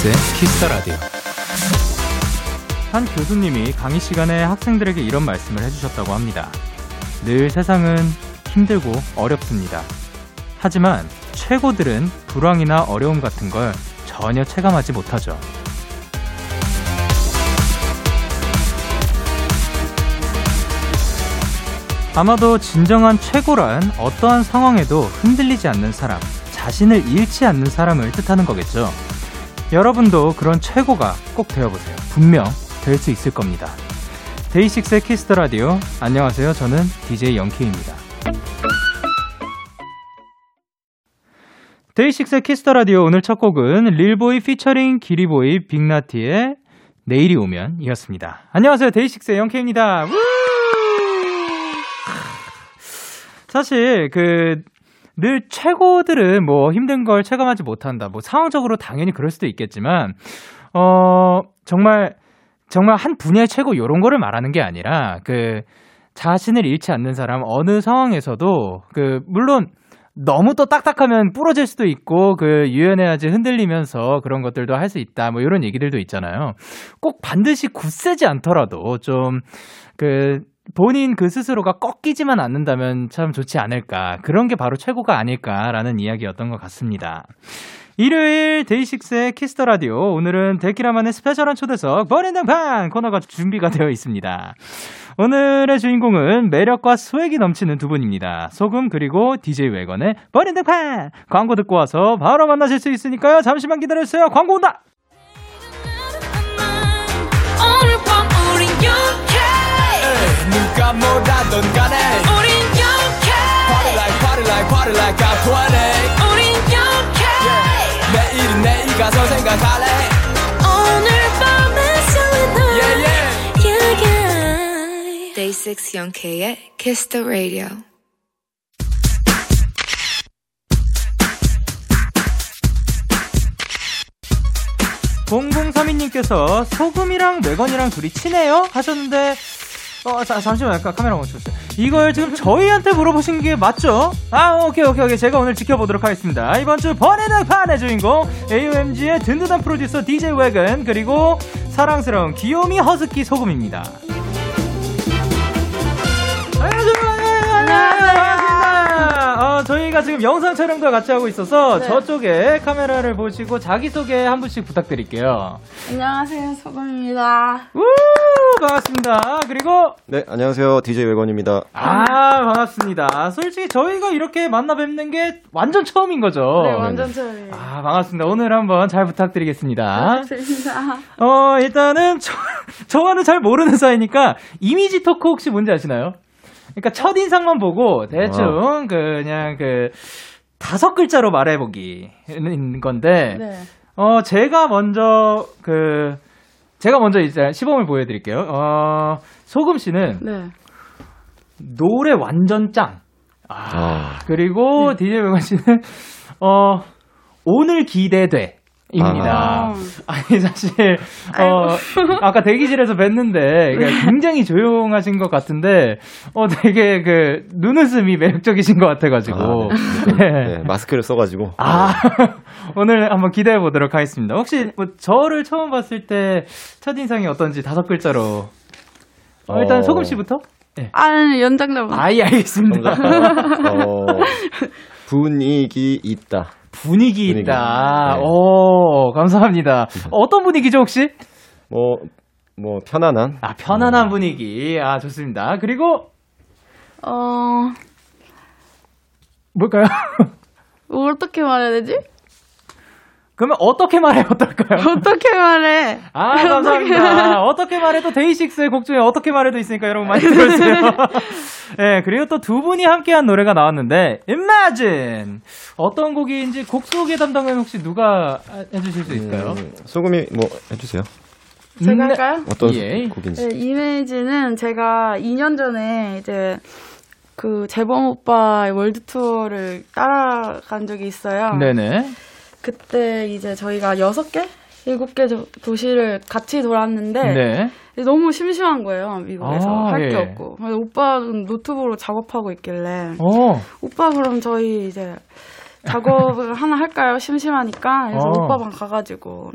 DAY6의 Kiss the Radio. 한 교수님이 강의 시간에 학생들에게 이런 말씀을 해주셨다고 합니다. 늘 세상은 힘들고 어렵습니다. 하지만 최고들은 불황이나 어려움 같은 걸 전혀 체감하지 못하죠. 아마도 진정한 최고란 어떠한 상황에도 흔들리지 않는 사람, 자신을 잃지 않는 사람을 뜻하는 거겠죠. 여러분도 그런 최고가 꼭 되어보세요. 분명 될 수 있을 겁니다. DAY6의 Kiss the Radio. 안녕하세요. 저는 DJ Young K입니다. DAY6의 Kiss the Radio 오늘 첫 곡은 릴보이 피처링 기리보이 빅나티의 내일이 오면 이었습니다. 안녕하세요. DAY6의 Young K입니다. 사실 그 늘 최고들은 뭐 힘든 걸 체감하지 못한다. 뭐 상황적으로 당연히 그럴 수도 있겠지만 어 정말 정말 한 분야의 최고 요런 거를 말하는 게 아니라 그 자신을 잃지 않는 사람 어느 상황에서도 그 물론 너무 또 딱딱하면 부러질 수도 있고 그 유연해야지 흔들리면서 그런 것들도 할 수 있다 뭐 이런 얘기들도 있잖아요. 꼭 반드시 굳세지 않더라도 좀 그 본인 그 스스로가 꺾이지만 않는다면 참 좋지 않을까. 그런 게 바로 최고가 아닐까라는 이야기였던 것 같습니다. 일요일 DAY6의 Kiss the Radio. 오늘은 데키라만의 special한 초대석 본인등판 코너가 준비가 되어 있습니다. 오늘의 주인공은 매력과 swag이 넘치는 두 분입니다. 소금 그리고 DJ Wegun의 본인등판 광고 듣고 와서 바로 만나실 수 있으니까요. 잠시만 기다려주세요. 광고 온다. 누가 뭐라던 간에 우린 영케 Party like party like party like I'm 20 우린 영케 내일은 내일 가서 생각할래. 오늘 밤에 설레는 Yeah yeah. yeah yeah Day 6 영케의 Kiss the Radio. 0032님께서 소금이랑 매건이랑 둘이 친해요? 하셨는데 어, 자, 잠시만, 약간 카메라 멈춰주세요. 이걸 지금 저희한테 물어보신 게 맞죠? 아, 오케이, 오케이, 오케이. 제가 오늘 지켜보도록 하겠습니다. 이번 주 번외는 판의 주인공, AOMG의 든든한 프로듀서 DJ 웨건, 그리고 사랑스러운 귀요미 허스키 소금입니다. 안녕하세요. 어, 저희가 지금 영상 촬영도 같이 하고 있어서 네. 저쪽에 카메라를 보시고 자기소개 한 분씩 부탁드릴게요. 안녕하세요, 소금입니다. 우 반갑습니다. 그리고 네, 안녕하세요. DJ 외건입니다. 아 반갑습니다. 솔직히 저희가 이렇게 만나 뵙는 게 완전 처음인 거죠. 네, 완전 처음이에요. 아 반갑습니다. 오늘 한번 잘 부탁드리겠습니다. 반갑습니다. 어 일단은 저, 저와는 잘 모르는 사이니까 이미지 토크 혹시 뭔지 아시나요? 그러니까 첫 인상만 보고 대충 그냥 그 다섯 글자로 말해보기는 건데 네. 어, 제가 먼저, 그, 제가 먼저 이제 시범을 보여드릴게요. 어, 소금 씨는 네. 노래 완전 짱. 아, 아. 그리고 DJ 백만 씨는, 어, 오늘 기대돼. 입니다. 아. 아니, 사실, 어, 아까 대기실에서 뵀는데, 굉장히 조용하신 것 같은데, 어, 되게 그, 눈웃음이 매력적이신 것 같아가지고. 아, 네. 네, 마스크를 써가지고. 아, 오늘 한번 기대해 보도록 하겠습니다. 혹시 뭐 저를 처음 봤을 때 첫 인상이 어떤지 다섯 글자로. 어, 일단 어. 소금 씨부터? 아, 연장자분. 아이, 알겠습니다. 어, 분위기 있다. 분위기 분위기. 있다. 네. 오, 감사합니다. 어떤 분위기죠, 혹시? 뭐, 뭐, 편안한. 아, 편안한 분위기. 아, 좋습니다. 그리고, 어, 뭘까요? 어떻게 말해야 되지? 그러면 어떻게 말해, 어떨까요? 어떻게 말해? 아, 감사합니다. 어떻게 말해도 데이식스의 곡 중에 어떻게 말해도 있으니까 여러분 많이 들어주세요. 네, 그리고 또 두 분이 함께한 노래가 나왔는데, Imagine! 어떤 곡인지 곡 소개 담당은 혹시 누가 해주실 수 있을까요? 음, 소금이 뭐, 해주세요. 제가 네. 할까요? 어떤 예. 곡인지. 네, 이메이지는 제가 2년 전에 이제 그 재범 오빠 월드 투어를 따라간 적이 있어요. 네네. 그때 이제 저희가 6개? 7개 도- 도시를 같이 돌았는데 네. 너무 심심한 거예요, 미국에서. 아, 할게 예. 없고. 오빠는 노트북으로 작업하고 있길래 어, 오빠 그럼 저희 이제 작업을 하나 할까요? 심심하니까. 그래서 어. 오빠 방 가가지고.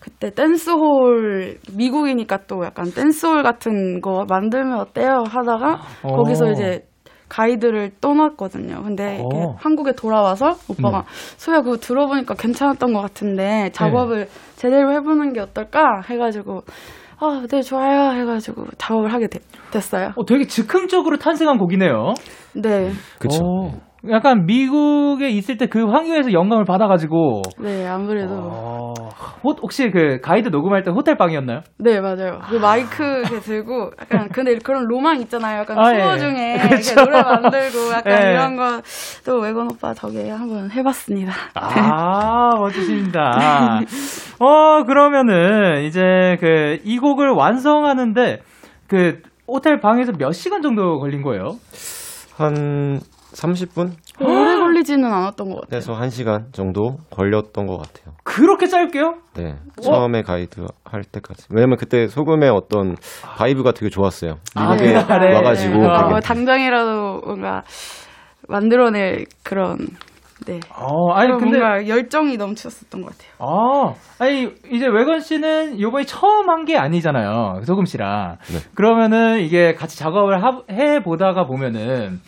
그때 댄스홀, 미국이니까 또 약간 댄스홀 같은 거 만들면 어때요? 하다가 어. 거기서 이제 가이드를 떠났거든요. 근데 이렇게 어. 한국에 돌아와서 오빠가 네. 소야 그거 들어보니까 괜찮았던 것 같은데 작업을 제대로 해보는 게 어떨까 해가지고 아, 네 좋아요 해가지고 작업을 하게 되- 됐어요. 어, 되게 즉흥적으로 탄생한 곡이네요. 네, 그쵸. 어, 약간 미국에 있을 때 그 환경에서 영감을 받아가지고. 네 아무래도 어, 호- 혹시 그 가이드 녹음할 때 호텔 방이었나요? 네 맞아요. 그 마이크 이렇게 들고 약간 근데 그런 로망 있잖아요. 약간 아, 투어 예. 중에 그쵸. 이렇게 노래 만들고 약간 예. 이런 거 또 외건 오빠 덕에 한번 해봤습니다. 아, 멋지십니다. 어, 그러면은, 이제, 그, 이 곡을 완성하는데, 그, 호텔 방에서 몇 시간 정도 걸린 거예요? 한 30분? 오래 걸리지는 않았던 것 같아요. 에서 1시간 정도 걸렸던 것 같아요. 그렇게 짧게요? 네. 처음에 가이드 할 때까지. 왜냐면 그때 소금의 어떤 vibe가 되게 좋았어요. 아, 미국에 그날에. 와가지고 네. 되게 어, 당장이라도 뭔가 만들어낼 그런 네. 어, 아니, 근데. 뭔가 열정이 넘쳤었던 것 같아요. 아, 아니, 이제 Wegun 씨는 요번에 처음 한 게 아니잖아요. 소금 씨랑. 네. 그러면은 이게 같이 작업을 하- 해보다가 보면은,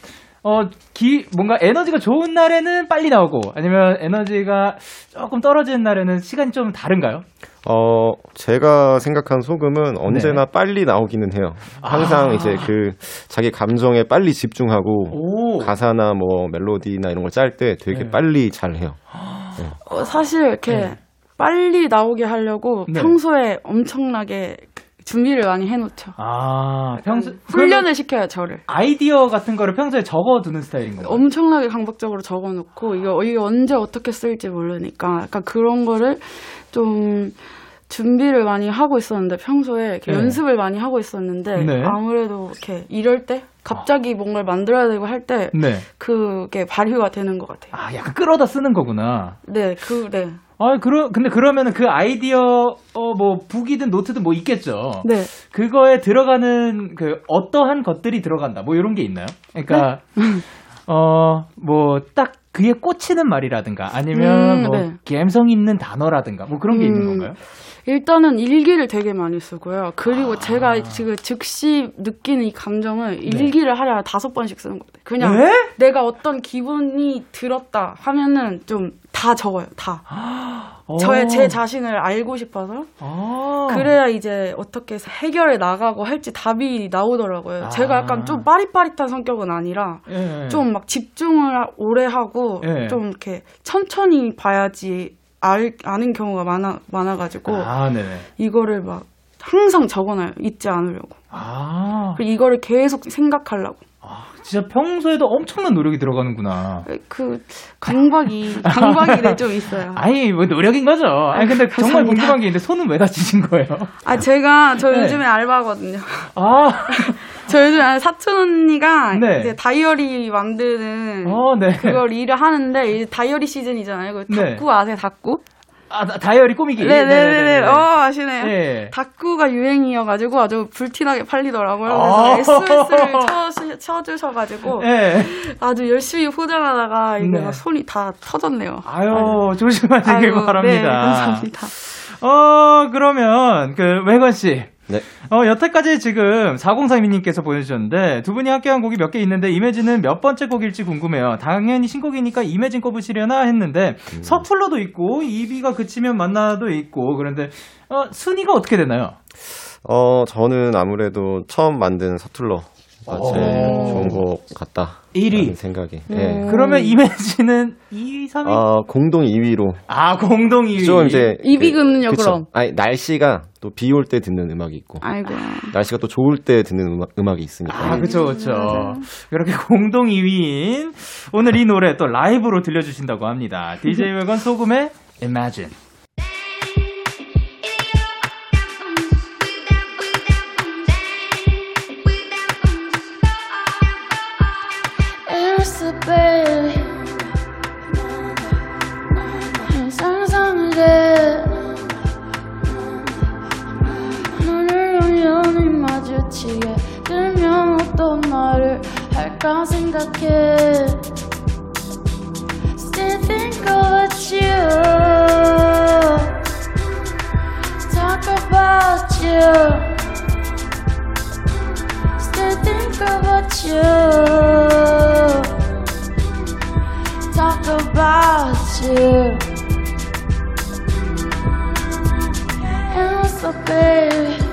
어, 기, 뭔가 에너지가 좋은 날에는 빨리 나오고, 아니면 에너지가 조금 떨어지는 날에는 시간이 좀 다른가요? 어, 제가 생각한 소금은 언제나 네. 빨리 나오기는 해요. 항상 아. 이제 그 자기 감정에 빨리 집중하고 오. 가사나 뭐 멜로디나 이런 걸 짤 때 되게 네. 빨리 잘 해요. 어, 사실 이렇게 네. 빨리 나오게 하려고 네. 평소에 엄청나게 준비를 많이 해놓죠. 아, 평소, 훈련을 시켜요, 저를. 아이디어 같은 거를 평소에 적어두는 스타일인 건가요? 엄청나게 강박적으로 적어놓고 이거 이게 언제 어떻게 쓸지 모르니까 약간 그런 거를 좀 준비를 많이 하고 있었는데 평소에 네. 연습을 많이 하고 있었는데 네. 아무래도 이렇게 이럴 때 갑자기 뭔가를 만들어야 되고 할때 네. 그게 발휘가 되는 것 같아요. 아, 약간 끌어다 쓰는 거구나. 네, 그, 네. 아, 그러, 근데 그러면은 그 아이디어, 어, 뭐, 북이든 노트든 뭐 있겠죠. 네. 그거에 들어가는 그 어떠한 것들이 들어간다. 뭐 이런 게 있나요? 그러니까 어, 뭐 딱 그에 꽂히는 말이라든가 아니면 음, 뭐 네. 감성 있는 단어라든가 뭐 그런 게 있는 음, 건가요? 일단은 일기를 되게 많이 쓰고요. 그리고 아. 제가 지금 즉시 느끼는 이 감정을 일기를 하려 다섯 번씩 쓰는 것 같아요. 그냥 네? 내가 어떤 기분이 들었다 하면은 좀 다 적어요. 다. 어. 저의 제 자신을 알고 싶어서 아. 그래야 이제 어떻게 해서 해결해 나가고 할지 답이 나오더라고요. 아. 제가 약간 좀 빠릿빠릿한 성격은 아니라 예. 좀막 집중을 하- 오래 하고 예. 좀 이렇게 천천히 봐야지 알, 아는 경우가 많아 많아가지고 아. 이거를 막 항상 적어놔요. 잊지 않으려고. 아, 그리고 이거를 계속 생각하려고. 진짜 평소에도 엄청난 노력이 들어가는구나. 그 강박이 강박이 네, 좀 있어요. 아니, 뭐 노력인 거죠. 아니, 근데 정말 감사합니다. 궁금한 게 있는데 손은 왜 다치신 거예요? 아 제가 저 네. 요즘에 알바거든요. 아, 저 요즘 에 사촌 언니가 네. 이제 다이어리 만드는 어, 네. 그걸 일을 하는데 이제 다이어리 시즌이잖아요. 그 네. 닭구 아세요? 닭구? 아, 다- 다이어리 꾸미기. 네네네네. 어 아시네요. 예. 닭구가 유행이어가지고 아주 불티나게 팔리더라고요. 아. 그래서 SOS를 쳐, 쳐주셔가지고 예. 아주 열심히 포장하다가 이게 네. 막 손이 다 터졌네요. 아유, 조심하시길 아이고, 바랍니다. 네, 감사합니다. 어, 그러면, 그, 외건 씨. 네. 어, 여태까지 지금 4032님께서 보내주셨는데, 두 분이 함께한 곡이 몇 개 있는데, 이매진은 몇 번째 곡일지 궁금해요. 당연히 신곡이니까 이매진 꼽으시려나 했는데, 서툴러도 있고, 이비가 그치면 만나도 있고, 그런데, 어, 순위가 어떻게 되나요? 어, 저는 아무래도 처음 만든 서툴러 가 제일 오. 좋은 것 같다. 1위. 라는 생각이. 예. 그러면 이매진은 2위, 3위? 아, 공동 2위로. 아, 공동 2위. 좀 이제. 이비금은요, 그쵸. 그럼? 아니, 날씨가 또 비 올 때 듣는 음악이 있고, 아이고. 날씨가 또 좋을 때 듣는 음악, 음악이 있으니까. 아, 그쵸, 그쵸. 이렇게 공동 2위인 오늘 이 노래 또 라이브로 들려 주신다고 합니다. DJ 웨건 소금의 Imagine. 어떤 말을 할까 생각해 Still think about you. Talk about you. Still think about you. Talk about you. And so baby.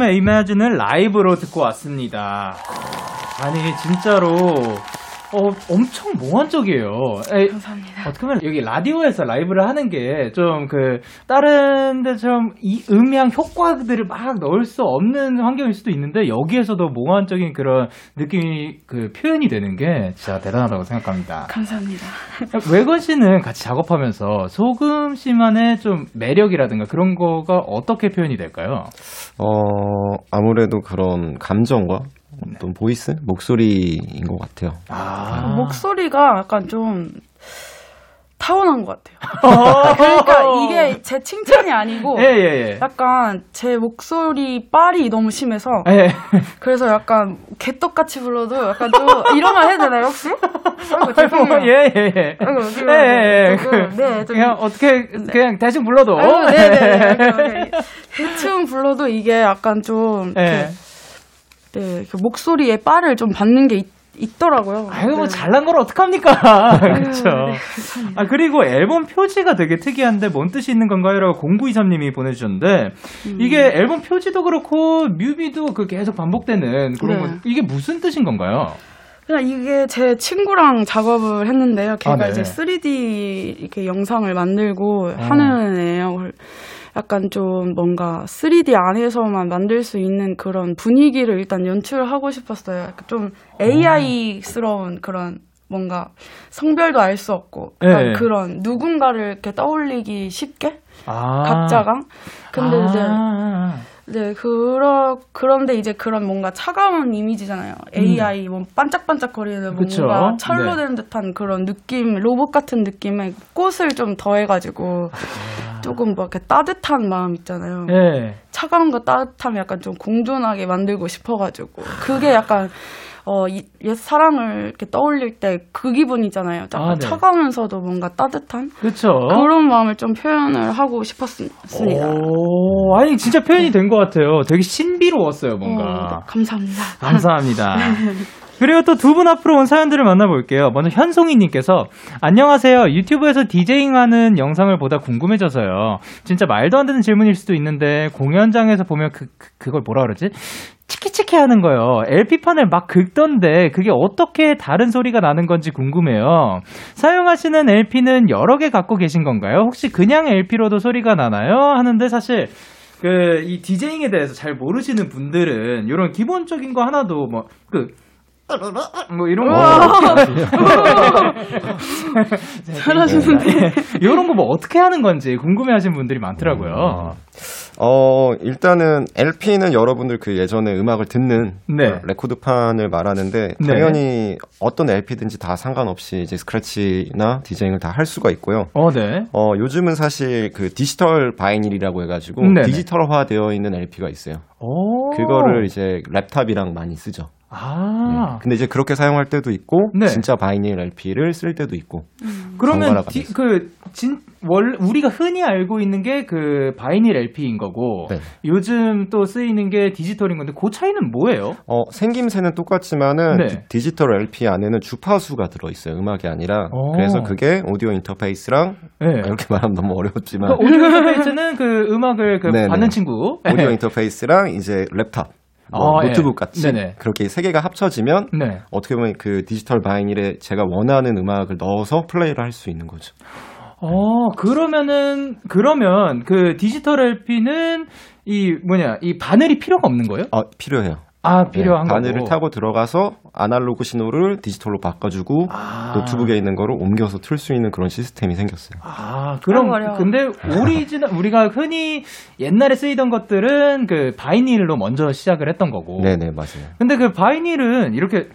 소금의 이마지는 라이브로 듣고 왔습니다. 아니 진짜로 어, 엄청 몽환적이에요. 에, 감사합니다. 어떻게 보면 여기 라디오에서 라이브를 하는 게 좀 그 다른 데처럼 이 음향 효과들을 막 넣을 수 없는 환경일 수도 있는데 여기에서도 몽환적인 그런 느낌이 그 표현이 되는 게 진짜 대단하다고 생각합니다. 감사합니다. 외건 씨는 같이 작업하면서 소금 씨만의 좀 매력이라든가 그런 거가 어떻게 표현이 될까요? 어, 아무래도 그런 감정과 어떤 voice? 목소리인 것 같아요. 아, 목소리가 약간 좀 타고난 것 같아요. 그러니까 이게 제 칭찬이 아니고 예, 예, 예. 약간 제 목소리 빨이 너무 심해서 예. 그래서 약간 개떡같이 불러도 약간 좀 이런 말 해도 되나요 혹시? 아이고. 예, 예, 예. 아이고, 예, 예, 예. 조금, 그, 네, 좀- 그냥 어떻게, 그냥 대충 불러도. 아이고, 네네. 대충 불러도 이게 약간 좀 예. 이렇게, 네, 그 목소리에 빨을 좀 받는 게 있, 더라고요 아유, 뭐, 잘난 걸 어떡합니까? 그렇죠. 네, 아, 그리고 앨범 표지가 되게 특이한데, 뭔 뜻이 있는 건가요? 라고 0923님이 보내주셨는데, 음. 이게 앨범 표지도 그렇고, 뮤비도 그 계속 반복되는 그런 네. 거, 이게 무슨 뜻인 건가요? 그냥 이게 제 친구랑 작업을 했는데요. 걔가 아, 네. 이제 3D 이렇게 영상을 만들고 하는 애예요. 약간 좀 뭔가 3D 안에서만 만들 수 있는 그런 분위기를 일단 연출하고 싶었어요. 약간 좀 AI스러운 그런 뭔가 성별도 알 수 없고 네. 그런 누군가를 이렇게 떠올리기 쉽게 아. 각자가 근데 아. 이제 네, 그러, 그런데 이제 그런 뭔가 차가운 이미지잖아요. AI, 뭐, 반짝반짝거리는 음. 그쵸. 뭔가 철로 네. 된 듯한 그런 느낌, 로봇 같은 느낌의 꽃을 좀 더해가지고, 조금 뭐 이렇게 따뜻한 마음 있잖아요. 아. 예. 차가움과 따뜻함이 약간 좀 공존하게 만들고 싶어가지고, 그게 약간, 어, 이- 옛 사랑을 이렇게 떠올릴 때 그 기분이잖아요. 약간 아, 네. 차가우면서도 뭔가 따뜻한? 그쵸. 그런 마음을 좀 표현을 하고 싶었습니다. 오, 아니, 진짜 표현이 된 것 같아요. 되게 신비로웠어요, 어, 뭔가. 네, 감사합니다. 감사합니다. 그리고 또 두 분 앞으로 온 사연들을 만나볼게요. 먼저 현송이님께서 안녕하세요. 유튜브에서 디제잉 하는 영상을 보다 궁금해져서요. 진짜 말도 안 되는 질문일 수도 있는데 공연장에서 보면 그, 그 그걸 뭐라 그러지? 치키치키 하는 거요. LP판을 막 긁던데 그게 어떻게 다른 소리가 나는 건지 궁금해요. 사용하시는 LP는 여러 개 갖고 계신 건가요? 혹시 그냥 LP로도 소리가 나나요? 하는데 사실 그 이 디제잉에 대해서 잘 모르시는 분들은 이런 기본적인 거 하나도 뭐 그 뭐 이런 거. 잘하시는데. 이런 거 뭐 어떻게 하는 건지 궁금해 하시는 분들이 많더라고요. 어, 일단은 LP는 여러분들 그 예전에 음악을 듣는 네. 그 레코드판을 말하는데 네. 당연히 어떤 LP든지 다 상관없이 이제 scratch나 DJing을 다 할 수가 있고요. 어, 네. 어, 요즘은 사실 그 digital vinyl이라고 해가지고 네네. 디지털화 되어 있는 LP가 있어요. 오. 그거를 이제 랩탑이랑 많이 쓰죠. 아. 근데 이제 그렇게 사용할 때도 있고 네. 진짜 vinyl LP를 쓸 때도 있고. 그러면 디, 가면서. 그, 진, 월, 우리가 흔히 알고 있는 게 그 vinyl LP인 거고, 네. 요즘 또 쓰이는 게 디지털인 건데, 그 차이는 뭐예요? 어, 생김새는 똑같지만은 네. 디- 디지털 LP 안에는 주파수가 들어 있어요. 음악이 아니라. 오. 그래서 그게 오디오 인터페이스랑 네. 이렇게 말하면 너무 그 어렵지만 오디오 인터페이스는 그 음악을 그. 받는 친구. 오디오 인터페이스랑 이제 랩탑, 뭐 아, 예. 노트북 같이 네네. 그렇게 세 개가 합쳐지면 네. 어떻게 보면 그 디지털 vinyl에 제가 원하는 음악을 넣어서 플레이를 할 수 있는 거죠. 어, 그러면은, 그러면 그 디지털 LP는 이 뭐냐, 이 바늘이 필요가 없는 거예요? 아, 필요해요. 아, 네, 필요한 거고. 바늘을 타고 들어가서 아날로그 신호를 디지털로 바꿔주고 아. 노트북에 있는 거를 옮겨서 틀 수 있는 그런 시스템이 생겼어요. 아, 그럼, 어려워. 근데 오리지널, 우리가 흔히 옛날에 쓰이던 것들은 그 vinyl로 먼저 시작을 했던 거고. 네네 맞아요. 근데 그 vinyl은 이렇게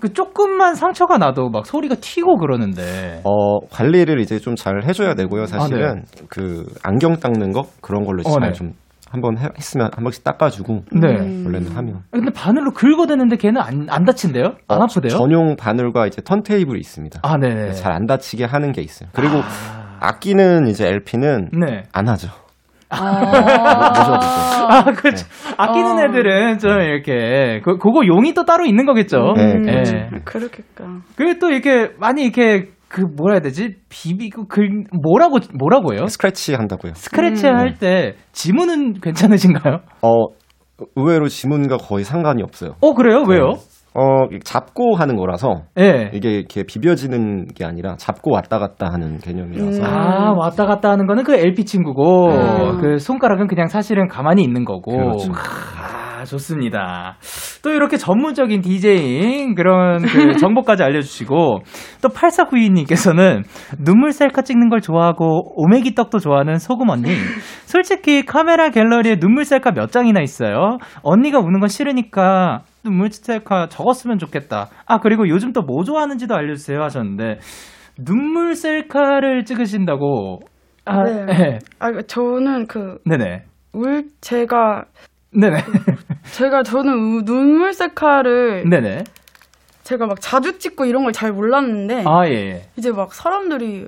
그 조금만 상처가 나도 막 소리가 튀고 그러는데. 어, 관리를 이제 좀 잘 해줘야 되고요. 사실은 아, 네. 그 안경 닦는 거 그런 걸로 어, 잘 네. 좀 한번 해- 했으면 한 번씩 닦아주고 네. 원래는 하면 근데 바늘로 긁어대는데 걔는 안, 안 다친대요? 안 어, 아프대요? 전용 바늘과 이제 턴테이블이 있습니다. 아, 네네. 잘안 다치게 하는 게 있어요. 그리고 아 끼는 이제 LP는 네. 안 하죠. 아, 그렇죠. 네. 아끼는 어. 애들은 좀 이렇게, 그, 그거 용이 또 따로 있는 거겠죠? 네. 예. 그렇겠까. 그게 또 이렇게, 많이 이렇게, 그, 뭐라 해야 되지? 비비고, 글, 뭐라고, 뭐라고 해요? 스크래치 한다고요. 스크래치 음. 할 때, 지문은 괜찮으신가요? 어, 의외로 지문과 거의 상관이 없어요. 어, 그래요? 왜요? 어, 잡고 하는 거라서 예. 이게 이렇게 비벼지는 게 아니라 잡고 왔다 갔다 하는 개념이라서 음. 아, 왔다 갔다 하는 거는 그 LP 친구고, 음. 그 손가락은 그냥 사실은 가만히 있는 거고. 그렇죠. 아, 좋습니다. 또 이렇게 전문적인 디제잉 그런 그 정보까지 알려주시고, 또 8492님께서는 눈물 셀카 찍는 걸 좋아하고, 오메기 떡도 좋아하는 소금 언니. 솔직히 카메라 갤러리에 눈물 셀카 몇 장이나 있어요. 언니가 우는 건 싫으니까, 눈물 셀카 적었으면 좋겠다. 아, 그리고 요즘 또 뭐 좋아하는지도 알려주세요 하셨는데, 눈물 셀카를 찍으신다고. 아, 네. 네. 아, 저는 그, 네네. 울, 제가, 네네. 제가 저는 우- 눈물 셀카를 네네. 제가 막 자주 찍고 이런 걸 잘 몰랐는데 아, 예, 예. 이제 막 사람들이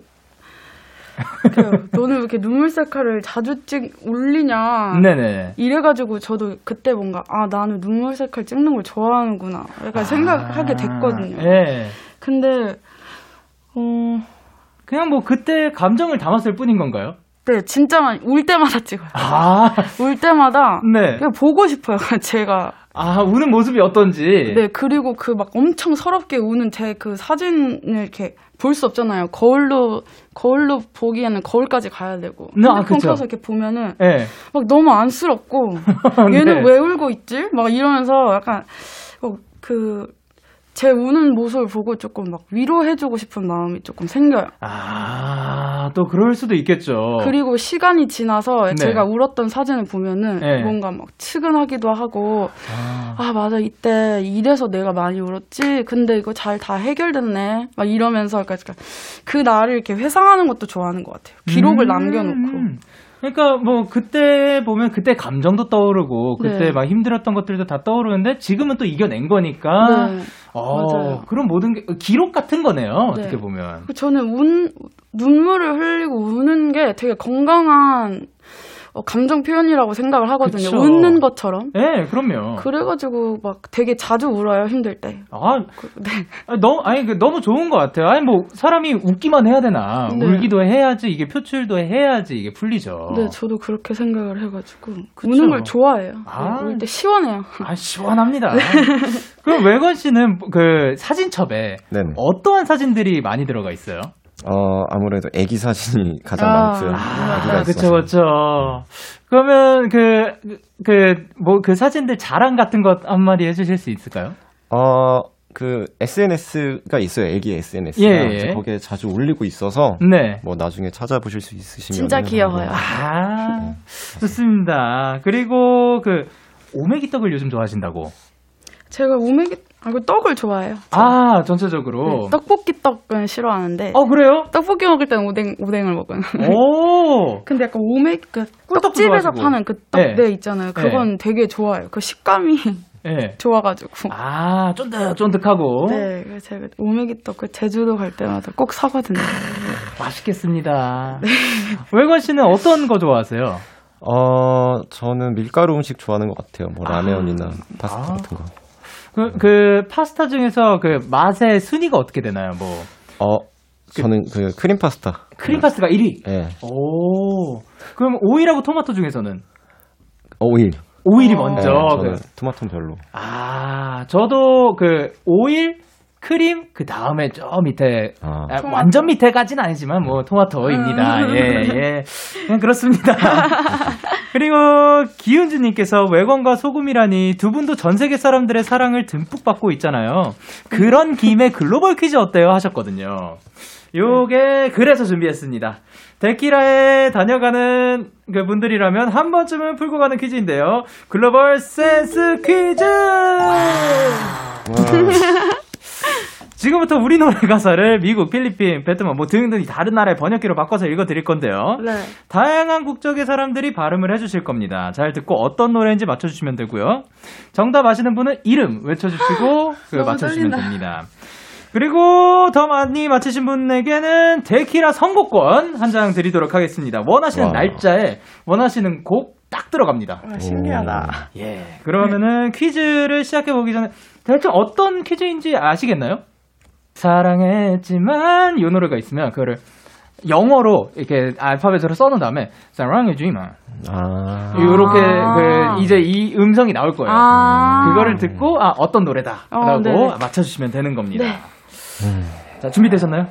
그, 너는 왜 이렇게 눈물 셀카를 자주 찍 올리냐 네네. 이래가지고 저도 그때 뭔가 아 나는 눈물 색깔 찍는 걸 좋아하는구나 약간 생각하게 됐거든요. 아, 예. 근데 어, 그냥 뭐 그때 감정을 담았을 뿐인 건가요? 네 진짜 많이 울 때마다 찍어요. 아, 울 때마다 네. 그냥 보고 싶어요. 제가 아, 우는 모습이 어떤지. 네 그리고 그 막 엄청 서럽게 우는 제 그 사진을 이렇게 볼 수 없잖아요. 거울로 거울로 보기에는 거울까지 가야 되고 네, 아, 핸드폰. 켜서 이렇게 보면은 예. 막 너무 안쓰럽고 얘는 네. 왜 울고 있지? 막 이러면서 약간 그 제 우는 모습을 보고 조금 막 위로해주고 싶은 마음이 조금 생겨요. 아, 또 그럴 수도 있겠죠. 그리고 시간이 지나서 네. 제가 울었던 사진을 보면은 네. 뭔가 막 측은하기도 하고 아, 아 맞아 이때 이래서 내가 많이 울었지 근데 이거 잘 다 해결됐네 막 이러면서 약간 그 날을 이렇게 회상하는 것도 좋아하는 것 같아요 기록을 음. 남겨놓고 그러니까 뭐 그때 보면 그때 감정도 떠오르고 그때 네. 막 힘들었던 것들도 다 떠오르는데 지금은 또 이겨낸 거니까 네. 어, 맞아요. 그런 모든 게 기록 같은 거네요. 네. 어떻게 보면. 그 저는 운, 눈물을 흘리고 우는 게 되게 건강한 어, 감정 표현이라고 생각을 하거든요. 그쵸. 웃는 것처럼. 네, 그럼요. 그래가지고 막 되게 자주 울어요 힘들 때. 아, 그, 네. 아니, 너무 아니 그 너무 좋은 것 같아요. 아니 뭐 사람이 웃기만 해야 되나? 네. 울기도 해야지 이게 표출도 해야지 이게 풀리죠. 네, 저도 그렇게 생각을 해가지고 그쵸. 우는 걸 좋아해요. 아. 울때 시원해요. 아 시원합니다. 네. 그럼 외건 씨는 그 사진첩에 네네. 어떠한 사진들이 많이 들어가 있어요? 어, 아무래도 애기 사진이 가장 아. 많고요. 아기가 아, 그쵸. 그쵸. 그러면 그, 그, 뭐, 그 사진들 자랑 같은 것 한마디 해주실 수 있을까요? 어, 그 SNS가 있어요. 애기 SNS가. 예, 예. 거기에 자주 올리고 있어서 네. 뭐 나중에 찾아보실 수 있으시면 진짜 귀여워요. 아, 좋습니다. 그리고 그 오메기 떡을 요즘 좋아하신다고. 제가 오메기 아, 그 떡을 좋아해요. 아, 전체적으로. 네, 떡볶이 떡은 싫어하는데 어, 그래요? 떡볶이 먹을 때는 오뎅 오뎅을 먹어요. 오. 근데 약간 오메 그 떡집에서 좋아하시고. 파는 그 네. 떡네 있잖아요. 그건 되게 좋아요. 그 식감이 예. 좋아가지고. 아, 쫀득쫀득하고. 네, 그래서 제가 오메기 떡 그 제주도 갈 때마다 꼭 사거든요. 맛있겠습니다. 웨건 씨는 어떤 거 좋아하세요? 어, 저는 밀가루 음식 좋아하는 것 같아요. 뭐 라면이나 파스타 아. 같은 거. 그, 그 파스타 중에서 그 맛의 순위가 어떻게 되나요? 뭐 어, 저는 그 크림 파스타. 크림 파스타가 1위. 예. 오. 그럼 오일하고 토마토 중에서는 오일. 오일이 어. 먼저. 네, 그- 저는 토마토는 별로. 아, 저도 그 오일, 크림, 그 다음에 저 밑에 아. 아, 완전 밑에까지는 아니지만 뭐 토마토입니다. 음. 예, 예. 그냥 그렇습니다. 그리고 기훈주님께서 웨건과 소금이라니 두 분도 전 세계 사람들의 사랑을 듬뿍 받고 있잖아요. 그런 김에 글로벌 퀴즈 어때요? 하셨거든요. 요게 그래서 준비했습니다. 데키라에 다녀가는 그 분들이라면 한 번쯤은 풀고 가는 퀴즈인데요. 글로벌 센스 퀴즈! 지금부터 우리 노래 가사를 미국, 필리핀, 베트남 뭐 등등 다른 나라의 번역기로 바꿔서 읽어 드릴 건데요. 네. 다양한 국적의 사람들이 발음을 해주실 겁니다. 잘 듣고 어떤 노래인지 맞춰주시면 되고요. 정답 아시는 분은 이름 외쳐주시고 그 너무 맞춰주시면 떨린다. 됩니다. 그리고 더 많이 맞히신 분에게는 데키라 선곡권 한 장 드리도록 하겠습니다. 원하시는 와. 날짜에 원하시는 곡 딱 들어갑니다. 와, 신기하다. 예. 그러면은 퀴즈를 시작해 보기 전에 대충 어떤 퀴즈인지 아시겠나요? 사랑했지만 이 노래가 있으면 그거를 영어로 이렇게 알파벳으로 써놓은 다음에 사랑해주이만 아. 이렇게 아. 그 이제 이 음성이 나올 거예요. 아. 그거를 듣고 아 어떤 노래다라고 어, 네네. 맞춰주시면 되는 겁니다. 네. 자 준비되셨나요?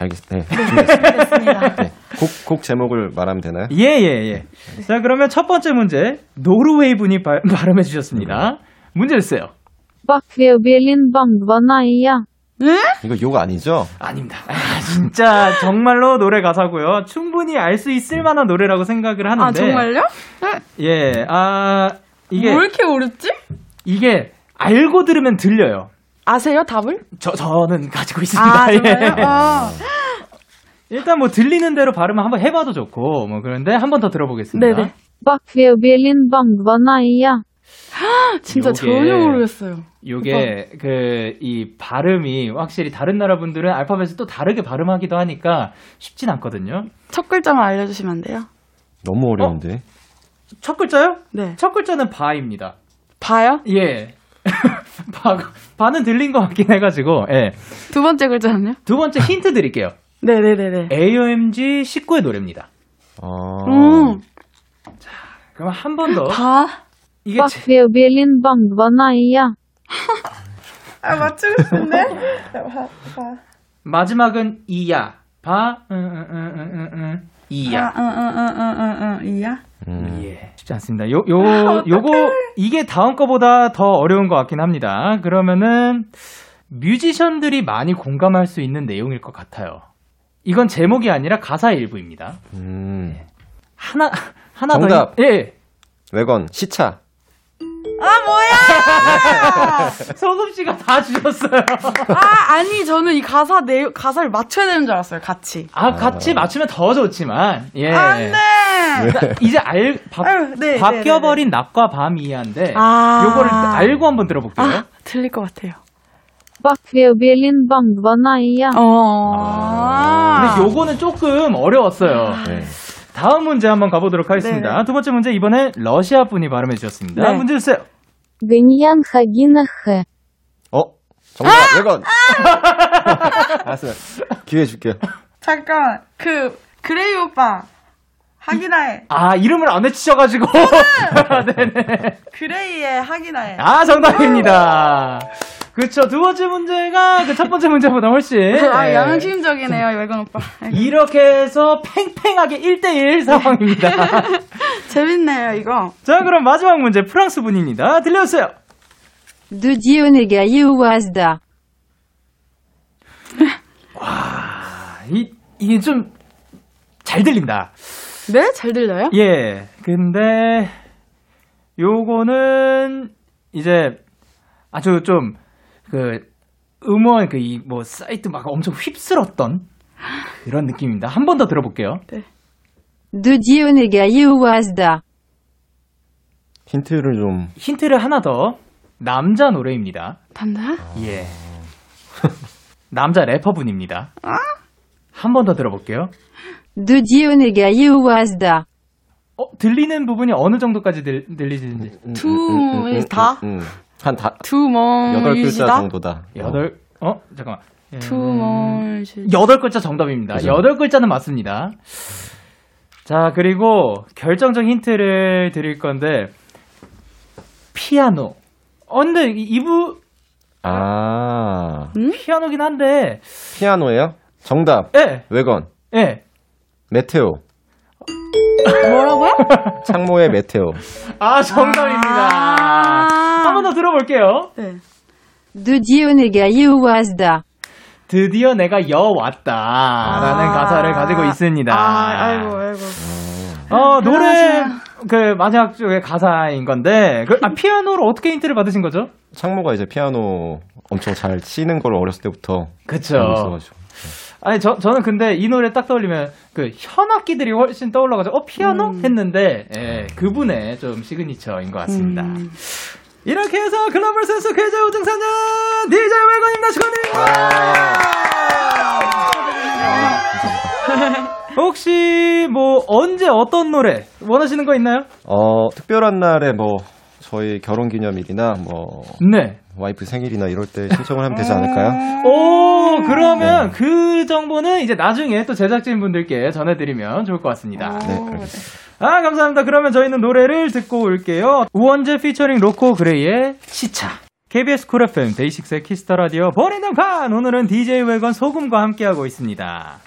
알겠습니다. 네. 준비했습니다. 네. 곡, 곡 제목을 말하면 되나요? 예 예 예. 자 그러면 첫 번째 문제 노르웨이 분이 발, 발음해 주셨습니다. 문제 주세요. Bak Feobelin Bangvanaya. 이 거 욕 아니죠? 아닙니다. 아, 진짜 정말로 노래 가사고요. 충분히 알 수 있을 만한 노래라고 생각을 하는데. 아 정말요? 예, 아 이게 왜 이렇게 어렵지? 이게 알고 들으면 들려요. 아세요 답을? 저 저는 가지고 있습니다. 아 예. 정말요? 아. 일단 뭐 들리는 대로 발음을 한번 해봐도 좋고 뭐 그런데 한번 더 들어보겠습니다. 네네. Feobelin Bangvanaya. 진짜 요게- 전혀 모르겠어요. 요게 그 이 발음이 확실히 다른 나라 분들은 알파벳을 또 다르게 발음하기도 하니까 쉽진 않거든요. 첫 글자만 알려주시면 안 돼요? 너무 어려운데. 첫 글자요? 네. 첫 글자는 바입니다. 봐요? 예. 바, 바는 들린 것 같긴 해가지고, 예. 두 번째 글자는요? 두 번째 힌트 드릴게요. 네네네네. AOMG 19의 노래입니다. 아. 음. 그럼 한 번 더. 봐. 이게 Bak 제- Feobelin Bangvanaya. 아 맞추고 싶은데? 마지막은 이야. 바, 응, 응, 응, 응, 응, 응. 이야. 응응 응 응 응 응 이야. 음. 예. 쉽지 않습니다. 요, 요, 요거, 이게 다음 거보다 더 어려운 것 같긴 합니다. 그러면은, 뮤지션들이 많이 공감할 수 있는 내용일 것 같아요. 이건 제목이 아니라 가사의 일부입니다. 음. 하나, 하나 정답. 더. 예. 외건, 시차. 소금 씨가 다 주셨어요. 아 아니 저는 이 가사 내 가사를 맞춰야 되는 줄 알았어요 같이. 아, 같이 맞추면 더 좋지만, 예. 안돼. 그러니까 이제 알, 바, 아유, 네, 바뀌어버린 낮과 밤 이해한데, 아. 요거를 알고 한번 들어볼게요. 아 틀릴 것 같아요. Bak Feobelin Bangvanaya. 어. 근데 요거는 조금 어려웠어요. 네. 다음 문제 한번 가보도록 하겠습니다. 네네. 두 번째 문제 이번에 러시아 분이 발음해 주셨습니다. 네. 문제 주세요. Ganyan Hagina He. 어? 정답, 외건. 알았어요. 기회 줄게요. 잠깐 그 그레이 오빠 하기나해 아 이름을 안 외치셔가지고. 네네. 그레이의 하기나해. 아 정답입니다. 그렇죠. 두 번째 문제가 그 첫 번째 문제보다 훨씬 아, 예. 양심적이네요, 열건 오빠. 이렇게 해서 팽팽하게 1대1 상황입니다. 재밌네요, 이거. 자, 그럼 마지막 문제 프랑스 분입니다. 들려주세요. 드디오네가 예우와즈다. 와, 이 이게 좀 잘 들린다. 네? 잘 들려요? 예. 근데 요거는 이제 아주 좀 그 음원 그 이 뭐 사이트 막 엄청 휩쓸었던 이런 느낌입니다. 한 번 더 들어볼게요. De Dionega. 힌트를 좀 힌트를 하나 더. 남자 노래입니다. 단다? 예. 남자 래퍼분입니다. 한번 더 들어볼게요. De Dionega. 어, 들리는 부분이 어느 정도까지 들, 들리시는지. 음, 투 음, 음, 음, 다? 음, 음. 한 다, 투멍 여덟 글자? 정도다. 여덟, 어, 잠깐만. 예. 투멍 유시 여덟 글자 정답입니다. 그죠. 여덟 글자는 맞습니다. 자, 그리고 결정적 힌트를 드릴 건데, 피아노. 어, 근데 이- 이부, 아, 피아노긴 한데, 피아노예요? 정답. 예, 웨건. 예. METEOR. 뭐라고요? 창모의 METEOR. 아, 정답입니다. 한 번 더 들어볼게요. 네. De Dionega Yehoazda. 드디어 내가 여 왔다라는 아. 가사를 가지고 있습니다. 아, 아이고, 아이고. 어, 노래 그 마지막 쪽의 가사인 건데 그, 아, 피아노로 어떻게 힌트를 받으신 거죠? 창모가 이제 피아노 엄청 잘 치는 걸 어렸을 때부터 그쵸. 아니 저 저는 근데 이 노래 딱 떠올리면 그 현악기들이 훨씬 떠올라가지고 어 피아노 했는데 예, 그분의 좀 시그니처인 것 같습니다. 음. 이렇게 해서 글로벌 센스 퀴즈 우등사는 DJ 웰건입니다. 축하드립니다. 혹시 뭐 언제 어떤 노래 원하시는 거 있나요? 어, 특별한 날에 뭐 저희 결혼 기념일이나 뭐 네. 와이프 생일이나 이럴 때 신청을 하면 되지 않을까요? 오, 그러면 그 정보는 이제 나중에 또 제작진 분들께 전해드리면 좋을 것 같습니다. 네, 알겠습니다. 아, 감사합니다. 그러면 저희는 노래를 듣고 올게요. 우원재 피처링 로코 그레이의 시차. KBS 쿨 FM 데이식스의 키스 더 라디오 벌이는 판 오늘은 DJ 웨건 소금과 함께하고 있습니다.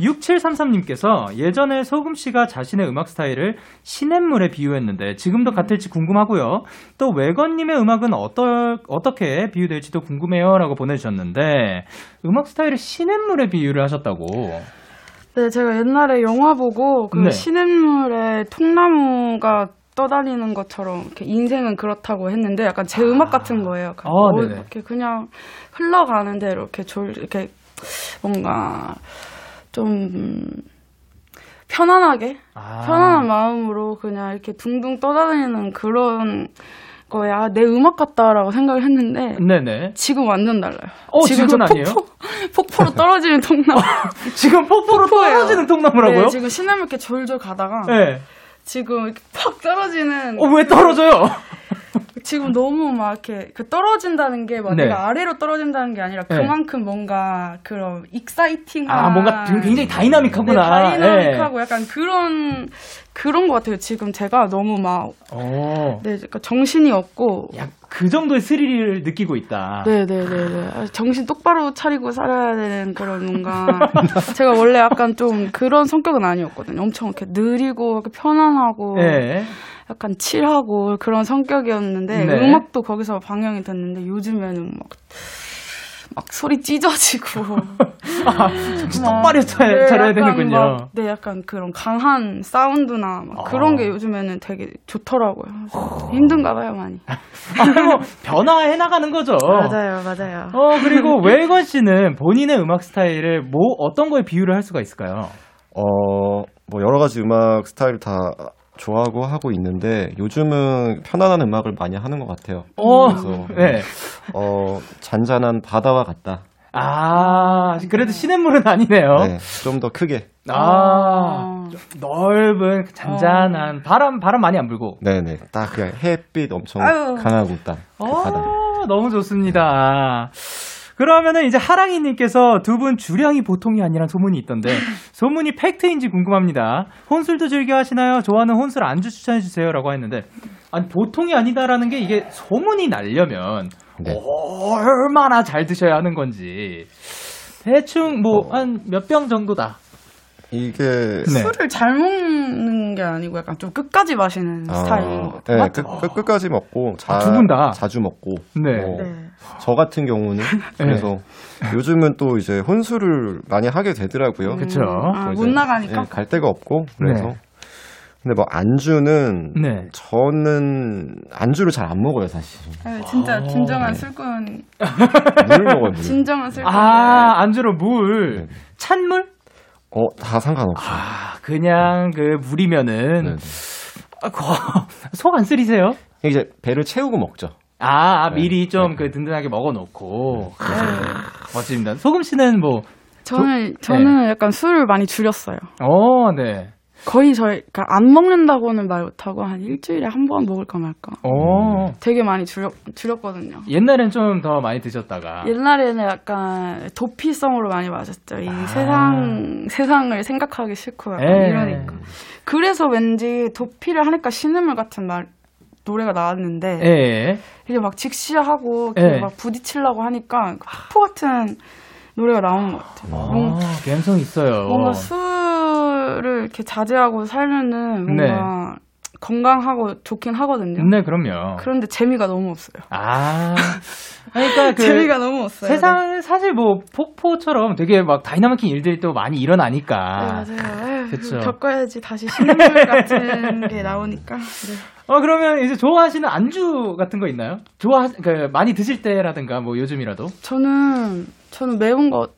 6733님께서 예전에 소금 씨가 자신의 음악 스타일을 시냇물에 비유했는데 지금도 같을지 궁금하고요. 또 웨건님의 음악은 어떠, 어떻게 비유될지도 궁금해요라고 보내주셨는데 음악 스타일을 시냇물에 비유를 하셨다고. 네, 제가 옛날에 영화 보고 그 네. 시냇물에 통나무가 떠다니는 것처럼 이렇게 인생은 그렇다고 했는데 약간 제 음악 같은 거예요. 아, 어, 네네. 이렇게 그냥 흘러가는 대로 이렇게 졸 이렇게 뭔가 좀 편안하게 아. 편안한 마음으로 그냥 이렇게 둥둥 떠다니는 그런 거야. 내 음악 같다라고 생각을 했는데 네네. 지금 완전 달라요. 어, 지금 저 아니에요? 폭포, 폭포로 떨어지는 통나무. 지금 폭포로 폭포예요. 떨어지는 통나무라고요? 네, 지금 시냇물 이렇게 졸졸 가다가 네. 지금 이렇게 팍 떨어지는 어, 왜 떨어져요? 지금 너무 막 이렇게 그 떨어진다는 게막 네. 내가 아래로 떨어진다는 게 아니라 네. 그만큼 뭔가 그런 exciting한 아, 뭔가 굉장히 다이나믹하구나. 네, 다이나믹하고 약간 그런 그런 것 같아요. 지금 제가 너무 막 어. 네, 그러니까 정신이 없고 야, 그 정도의 스릴을 느끼고 있다. 네 네 네네. 아, 정신 똑바로 차리고 살아야 되는 그런 뭔가. 제가 원래 약간 좀 그런 성격은 아니었거든요. 엄청 이렇게 느리고 편안하고 네. 약간 칠하고 그런 성격이었는데 네. 음악도 거기서 방영이 됐는데 요즘에는 막. 막 소리 찢어지고 아, 똑바로 차, 네, 차려야 되는군요. 막, 네, 약간 그런 강한 사운드나 막 그런 아. 게 요즘에는 되게 좋더라고요. 그래서 힘든가 봐요, 많이. 아, 뭐 변화해 나가는 거죠. 맞아요, 맞아요. 어, 그리고 웰건 씨는 본인의 음악 스타일을 뭐 어떤 거에 비유를 할 수가 있을까요? 어, 뭐 여러 가지 음악 스타일 다 좋아하고 하고 있는데 요즘은 편안한 음악을 많이 하는 것 같아요. 어, 그래서 네. 어, 잔잔한 바다와 같다. 아, 그래도 시냇물은 아니네요. 네, 좀 더 크게. 아, 좀 넓은 잔잔한 바람 바람 많이 안 불고. 네네. 딱 그냥 햇빛 엄청 아유. 강하고 딱. 그 바다. 어, 너무 좋습니다. 그러면은 이제 하랑이님께서 두 분 주량이 보통이 아니란 소문이 있던데 소문이 팩트인지 궁금합니다. 혼술도 즐겨 하시나요? 좋아하는 혼술 안주 추천해 주세요라고 했는데 아니 보통이 아니다라는 게 이게 소문이 날려면 네. 얼마나 잘 드셔야 하는 건지 대충 뭐 한 몇 병 정도다. 이게 네. 술을 잘 먹는 게 아니고 약간 좀 끝까지 마시는 스타일인 것 같아요. 네? 끝, 끝, 까지 먹고 자, 아, 두분 다? 자주 먹고 네. 뭐 네. 저 같은 경우는 그래서 요즘은 또 이제 혼술을 많이 하게 되더라고요. 그쵸. 아, 또못 이제, 나가니까? 예, 갈 데가 없고 그래서 네. 근데 뭐 안주는 네. 저는 안주를 잘 안 먹어요 사실 네, 진짜 아, 진정한 네. 술꾼. 물 먹어요 물. 진정한 술꾼. 아, 안주로 물. 네. 찬물? 어다 상관없어요. 아, 그냥 그 물이면은 네. 아, 속안 쓰리세요? 이제 배를 채우고 먹죠. 아, 아, 네. 미리 좀 네. 그 든든하게 먹어놓고. 멋집니다. 소금 씨는 뭐, 저는 저는 약간 술을 많이 줄였어요. 어, 네. 거의 저희 그러니까 안 먹는다고는 말 못하고 한 일주일에 한 번 먹을까 말까. 어. 되게 많이 줄였 줄였거든요. 옛날엔 좀 더 많이 드셨다가. 옛날에는 약간 도피성으로 많이 마셨죠. 이 세상 세상을 생각하기 싫고 약간 예. 이러니까. 그래서 왠지 도피를 하니까 신음물 같은 말 노래가 나왔는데 예. 이게 막 직시하고 예. 막 부딪히려고 하니까 폭포 같은 노래가 나오는 것 같아요. 뭔- 아, 감성 있어요. 뭔가 술을 이렇게 자제하고 살면은 뭔가 네. 건강하고 좋긴 하거든요. 네, 그럼요. 그런데 재미가 너무 없어요. 아. 그러니까 그 재미가 너무 없어요. 세상 사실 뭐 폭포처럼 되게 막 다이나마킨 일들이 또 많이 네, 일어나니까. 네, 맞아요. 에휴. 겪어야지 다시 신문물 같은 게 나오니까. 네. 어 그러면 이제 좋아하시는 안주 같은 거 있나요? 좋아 그 많이 드실 때라든가 뭐 요즘이라도. 저는 저는 매운 거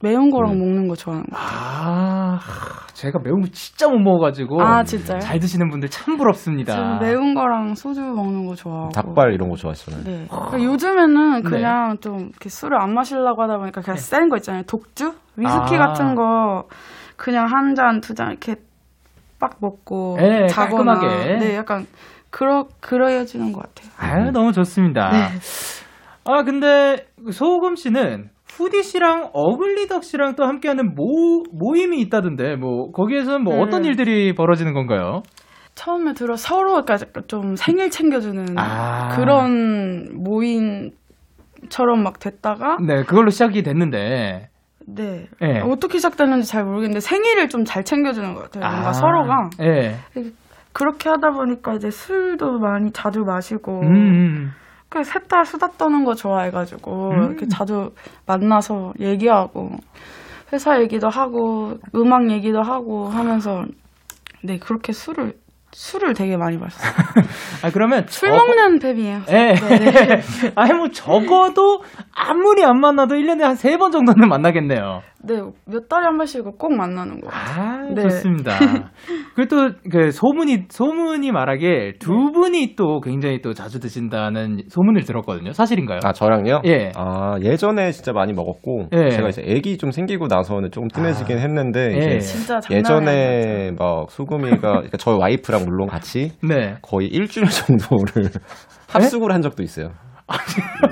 매운 거랑 먹는 거 좋아하는 거. 아, 제가 매운 거 진짜 못 먹어가지고. 아 진짜요? 잘 드시는 분들 참 부럽습니다. 저는 매운 거랑 소주 먹는 거 좋아하고. 닭발 이런 거 좋아하시잖아요. 네. 그러니까 요즘에는 네. 그냥 좀 이렇게 술을 안 마시려고 하다 보니까 그냥 센거 있잖아요. 독주, 위스키 아. 같은 거 그냥 한 잔 두 잔 이렇게 빡 먹고 네, 자거나. 깔끔하게. 네, 약간 그러 그러해지는 것 같아요. 아유, 너무 좋습니다. 네. 아, 근데 소금 씨는 후디 씨랑 어글리덕 씨랑 또 함께하는 모, 모임이 있다던데, 뭐, 거기에서는 뭐 네. 어떤 일들이 벌어지는 건가요? 처음에 들어 서로 약간 좀 생일 챙겨주는 아. 그런 모임처럼 막 됐다가 네, 그걸로 시작이 됐는데, 네. 네. 어떻게 시작됐는지 잘 모르겠는데 생일을 좀 잘 챙겨주는 것 같아요. 뭔가 아, 서로가 예. 그렇게 하다 보니까 이제 술도 많이 자주 마시고 음, 그셋다 수다 떠는 거 좋아해가지고 음. 이렇게 자주 만나서 얘기하고 회사 얘기도 하고 음악 얘기도 하고 하면서 네 그렇게 술을 술을 되게 많이 마셨어요. 아, 그러면. 술 저- 먹는 뱀이에요. 예. 네. 아니, 뭐, 적어도 아무리 안 만나도 1년에 한세번 정도는 만나겠네요. 네, 몇 달에 한 번씩 꼭 만나는 거. 아, 네. 좋습니다. 그리고 또, 그, 소문이, 소문이 말하길 두 분이 또 굉장히 또 자주 드신다는 소문을 들었거든요. 사실인가요? 아 저랑요? 예. 아 예전에 진짜 많이 먹었고 예. 제가 이제 애기 좀 생기고 나서는 조금 뜸해지긴 했는데 예. 이제 진짜 예전에 막 소금이가 그러니까 저희 와이프랑 물론 같이 네. 거의 일주일 정도를 합숙을 한 적도 있어요.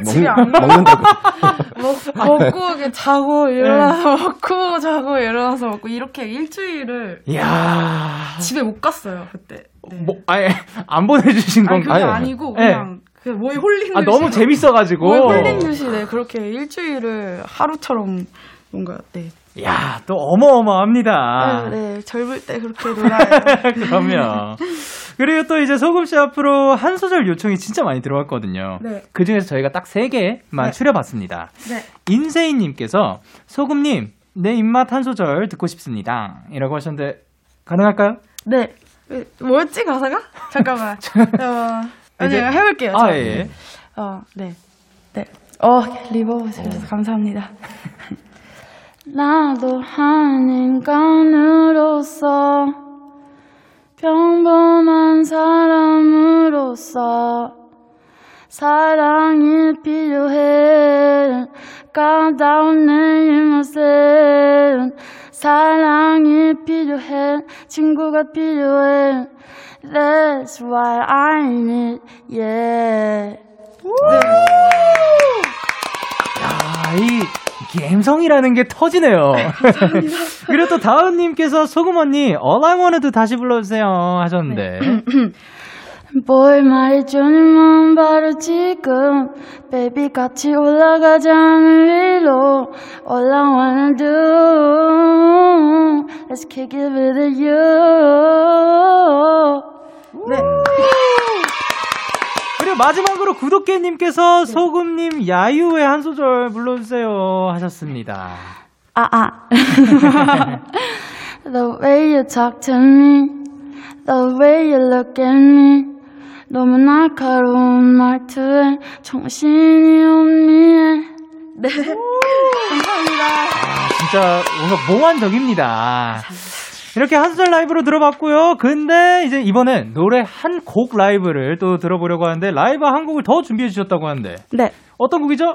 집에 먹, 안 가- 먹는다고. 먹, 먹고 자고 일어나서 먹고 자고 일어나서 먹고 이렇게 일주일을 이야. 집에 못 갔어요 그때. 네. 뭐, 아예, 안 보내주신 아니 건가요? 아니, 아니고 네. 그냥 그 뭐에 홀린 아, 듯이 너무 재밌어가지고. 홀린 듯이 네 그렇게 일주일을 하루처럼 뭔가 네. 이야, 또 어마어마합니다. 아, 네 젊을 때 그렇게 놀아요. 그럼요. 그리고 또 이제 소금 씨 앞으로 한 소절 요청이 진짜 많이 들어왔거든요. 네. 그 중에서 저희가 딱 세 개만 네. 추려봤습니다. 네. 인세이님께서 소금님 내 입맛 한 소절 듣고 싶습니다. 이라고 하셨는데 가능할까요? 네. 네, 뭐였지 가사가? 잠깐만. 어, 아니 이제- 해볼게요. 아 저. 예. 어, 네. 네. 어, reverb 주셔서 감사합니다. 나도 한 인간으로서 평범한 사람으로서 사랑이 필요해 까다로운 내 입맛엔 사랑이 필요해. 친구가 필요해. That's why I need yeah 아, 이 감성이라는 게 터지네요. 그리고 또 다은님께서 소금 언니 All I Wanted 다시 불러주세요 하셨는데. 뭘 말해주면 바로 지금 Baby 같이 올라가자 하늘 위로 All I wanna do. Let's kick it with you. 그리고 마지막 으로 구독계님께서 소금님 야유의 한 소절 불러주세요 하셨습니다. 아, 아. The way you talk to me, the way you look at me. 너무 날카로운 말투에 정신이 없네. 네. 감사합니다. 진짜 뭔가 몽환적입니다. 이렇게 한 소절 라이브로 들어봤고요. 근데 이제 이번엔 노래 한 곡 라이브를 또 들어보려고 하는데 라이브 한 곡을 더 준비해 주셨다고 하는데 네. 어떤 곡이죠?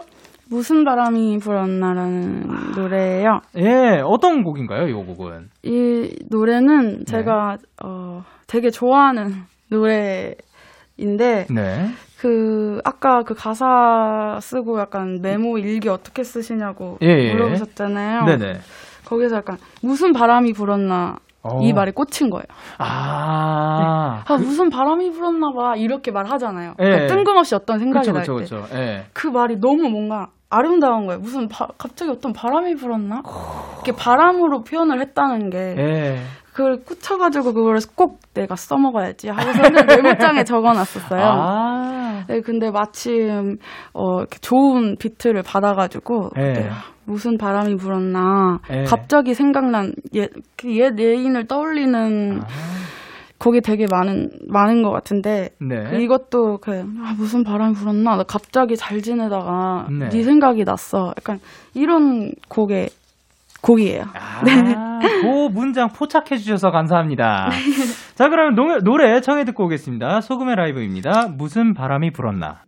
무슨 바람이 불었나라는 노래예요. 예, 어떤 곡인가요? 이 곡은? 이 노래는 제가 어 되게 좋아하는 노래인데 네. 그 아까 그 가사 쓰고 약간 메모 일기 어떻게 쓰시냐고 예, 예. 물어보셨잖아요. 네네. 거기서 약간 무슨 바람이 불었나 어. 이 말에 꽂힌 거예요. 아. 아 무슨 바람이 불었나 봐 이렇게 말하잖아요. 예. 그러니까 뜬금없이 어떤 생각이 그쵸, 날 그쵸, 때. 그쵸. 예. 그 말이 너무 뭔가 아름다운 거예요. 무슨 바- 갑자기 어떤 바람이 불었나? 이렇게 바람으로 표현을 했다는 게 예. 그걸 꽂혀가지고 그걸 꼭 내가 써먹어야지 하고서는 메모장에 적어놨었어요. 아. 네, 근데 마침 어, 이렇게 좋은 비트를 받아가지고 예. 그때 무슨 바람이 불었나 예. 갑자기 생각난 옛, 그옛 애인을 떠올리는 곡이 되게 많은 많은 것 같은데 네. 그 이것도 그 아, 무슨 바람이 불었나 나 갑자기 잘 지내다가 네. 네, 생각이 났어 약간 이런 곡의 곡이에요. 아, 그 문장 포착해 주셔서 감사합니다. 자, 그러면 노, 노래 청해 듣고 오겠습니다. 소금의 라이브입니다. 무슨 바람이 불었나.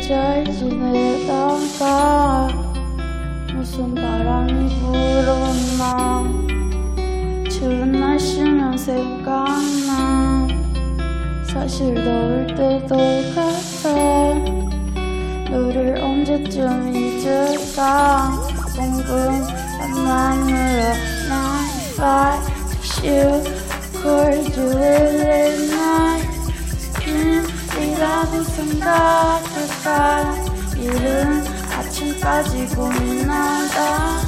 잘 지내다가 무슨 바람이 불었나 추운 날씨면 생각나 사실 더울 때도 같아 너를 언제쯤 잊을까 궁금한 마음으로 난 fight you. call you every night 이라고 생각할까? 이른 아침까지 고민하다.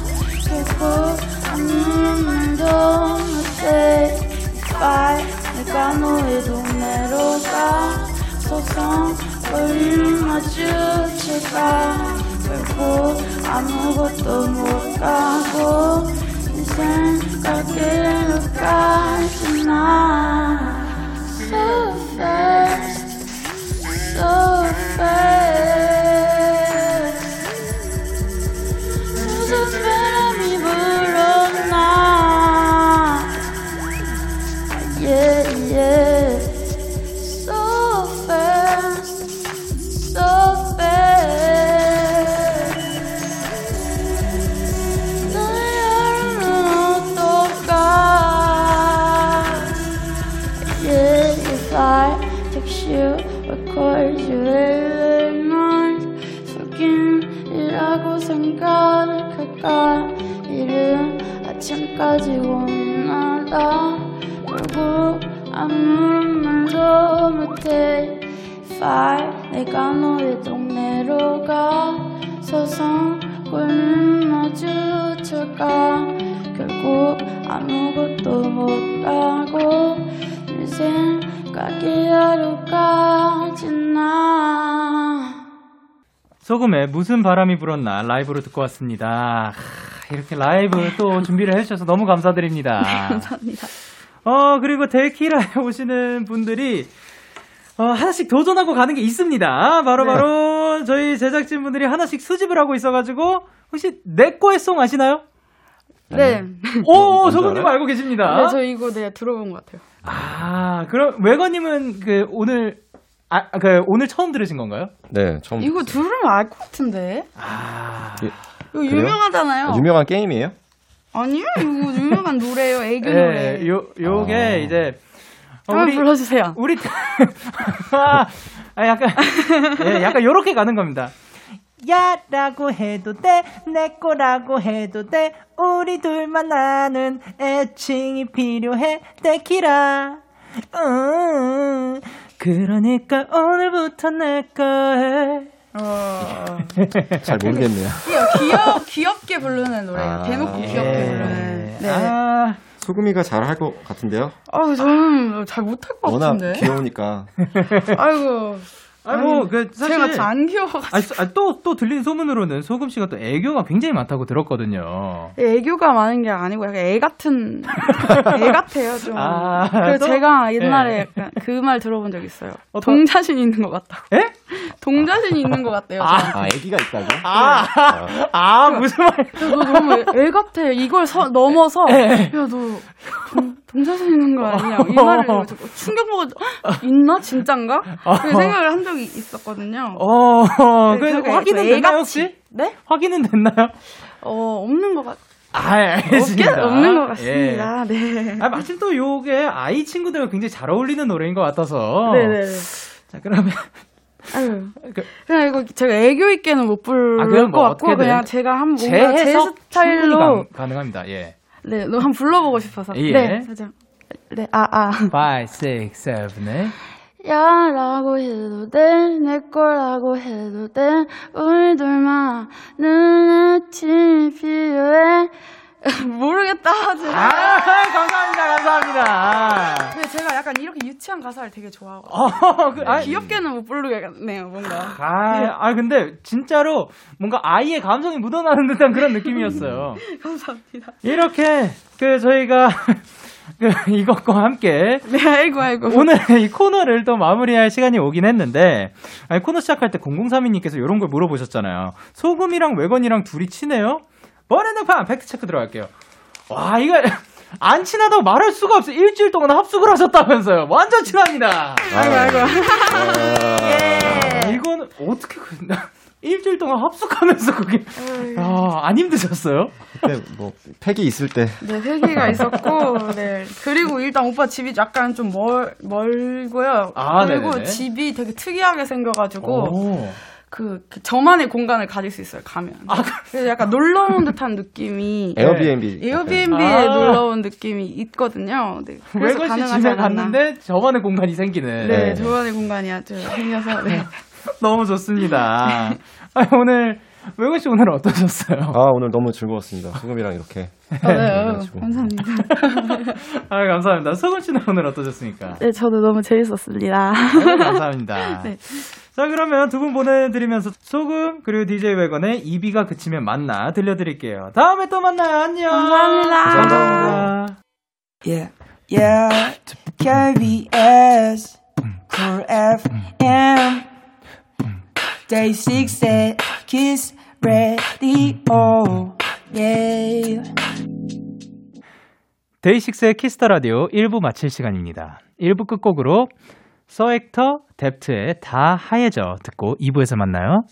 결국 아무 말도 못해. Fight 내가 너의 동네로 가 소송거리를 마주칠까? 결국 아무것도 못 가고 인생 갈길로 가진 나 So fast so far. 내가 너의 동네로 가 서성 고민 마주칠까 결국 아무것도 못 가고 인생 가기 하루까지 나 소금에 무슨 바람이 불었나 라이브로 듣고 왔습니다. 하, 이렇게 라이브 또 준비를 해주셔서 너무 감사드립니다. 감사합니다. 어, 그리고 데키라에 오시는 분들이 어, 하나씩 도전하고 가는 게 있습니다. 바로바로 저희 제작진 분들이 하나씩 수집을 하고 있어가지고 혹시 내꺼의 송 아시나요? 네. 오, 뭔지 소금님 알아요? 알고 계십니다. 네, 저 이거 내가 들어본 것 같아요. 아, 그럼 외건님은 그 오늘 아, 그 오늘 처음 들으신 건가요? 네, 처음. 이거. 들으면 알 것 같은데. 아. 예, 이거 그래요? 유명하잖아요. 아, 유명한 게임이에요? 아니요, 이거 유명한 노래예요. 애교 노래. 예, 요 요게 아. 이제 어, 한번 불러주세요. 우리 아, 아, 약간 예, 약간 요렇게 가는 겁니다. 야라고 해도 돼, 내 거라고 해도 돼, 우리 둘만 아는 애칭이 필요해, 데키라. 음, 그러니까 오늘부터 내 거해. 어. 잘 모르겠네요. 귀여, 귀엽게 부르는 노래예요. 아. 대놓고 귀엽게 부르는. 네. 아, 소금이가 잘 할 것 같은데요? 아유, 저는 잘 못할 것 워낙 같은데. 귀여우니까. 아이고. 아니 뭐그 사실 제가 잘 안 귀여워가지고. 아니, 또, 또 들린 소문으로는 소금 씨가 또 애교가 굉장히 많다고 들었거든요. 애교가 많은 게 아니고 약간 애 같은 애 같아요 좀. 아, 그래서 또? 제가 옛날에 네. 약간 그 말 들어본 적 있어요. 어떤- 동자신 있는 것 같다고. 에? 동자신 있는 것 같대요. 저한테. 아, 애기가 있다고? 아, 아, 무슨 말. 야, 너 너무 애, 애 같아. 이걸 서, 넘어서 네. 야너 동자신 있는 거 아니냐? 이 말을 듣고 충격 먹어. 있나 진짠가? 그 생각을 한 적이 있었거든요. 어, 네, 그 그러니까 확인은 애 됐나요. 혹시? 네? 확인은 됐나요? 어 없는 것 같. 아, 알겠습니다. 없는 것 예. 같습니다. 네. 아, 마침 또 요게 아이 친구들과 굉장히 잘 어울리는 노래인 것 같아서. 네네네. 자, 그러면. 아유. 그, 그냥 이거 제가 애교 있게는 못 부를 아, 뭐것 같고 그냥 제가 한 뭔가 제 충분히 스타일로 가, 가능합니다. 예. 네, 너 한번 불러보고 싶어서. 예. 네, 살짝. 네, 아, 아. 5, 6, 7, 8. 야 라고 해도 돼, 내 거라고 해도 돼, 우리 둘만 애칭이 필요해. 모르겠다. 제가. 아, 감사합니다, 감사합니다. 근데 제가 약간 이렇게 유치한 가사를 되게 좋아하고. 어, 그, 아, 귀엽게는 못 부르겠네요, 뭔가. 아, 아, 근데 진짜로 뭔가 아이의 감성이 묻어나는 듯한 그런 느낌이었어요. 감사합니다. 이렇게 그 저희가 그 이것과 함께 네, 아이고, 아이고. 오늘 이 코너를 또 마무리할 시간이 오긴 했는데 아니, 코너 시작할 때 0032님께서 이런 걸 물어보셨잖아요. 소금이랑 외건이랑 둘이 친해요? 번외등판 팩트 체크 들어갈게요. 와 이거 안 친하다고 말할 수가 없어요. 일주일 동안 합숙을 하셨다면서요. 완전 친합니다. 아이고, 아이고. 아, 이건 어떻게 그 일주일 동안 합숙하면서 그게 아, 안 힘드셨어요? 그때 뭐, 팩이 있을 때. 네, 회기가 있었고, 네. 그리고 일단 오빠 집이 약간 좀 멀, 멀고요. 아, 그리고 네네네. 집이 되게 특이하게 생겨가지고, 오. 그, 그 저만의 공간을 가질 수 있어요, 가면. 아, 그래서 약간 놀러 온 듯한 느낌이. 에어비앤비. 에어비앤비에 아. 놀러 온 느낌이 있거든요. 네. 그래서 가능하지 집에 않았나. 갔는데 저만의 공간이 생기는. 네, 네. 저만의 공간이 아주 생겨서, 네. 너무 좋습니다. 아니, 오늘 외건 씨 오늘 어떠셨어요? 아, 오늘 너무 즐거웠습니다. 소금이랑 이렇게. 아, 네. 감사합니다. 아, 감사합니다. 소금 씨는 오늘 어떠셨습니까? 네, 저도 너무 재밌었습니다. 아유, 감사합니다. 네. 자, 그러면 두 분 보내드리면서 소금 그리고 DJ 외건의 이비가 그치면 만나 들려드릴게요. 다음에 또 만나요. 안녕. 감사합니다. 감사합니다. Yeah, yeah. KBS, Cool FM, Day 6 Kiss Radio. Yeah. 데이식스의 키스 더 라디오 1부 마칠 시간입니다. 1부 끝곡으로 서액터 뎁트의 다 하얘져 듣고 2부에서 만나요.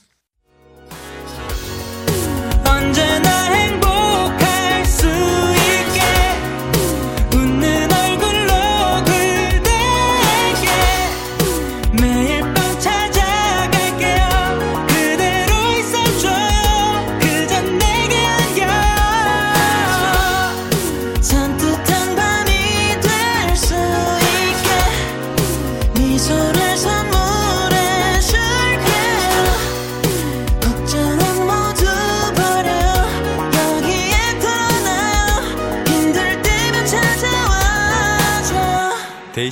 언제나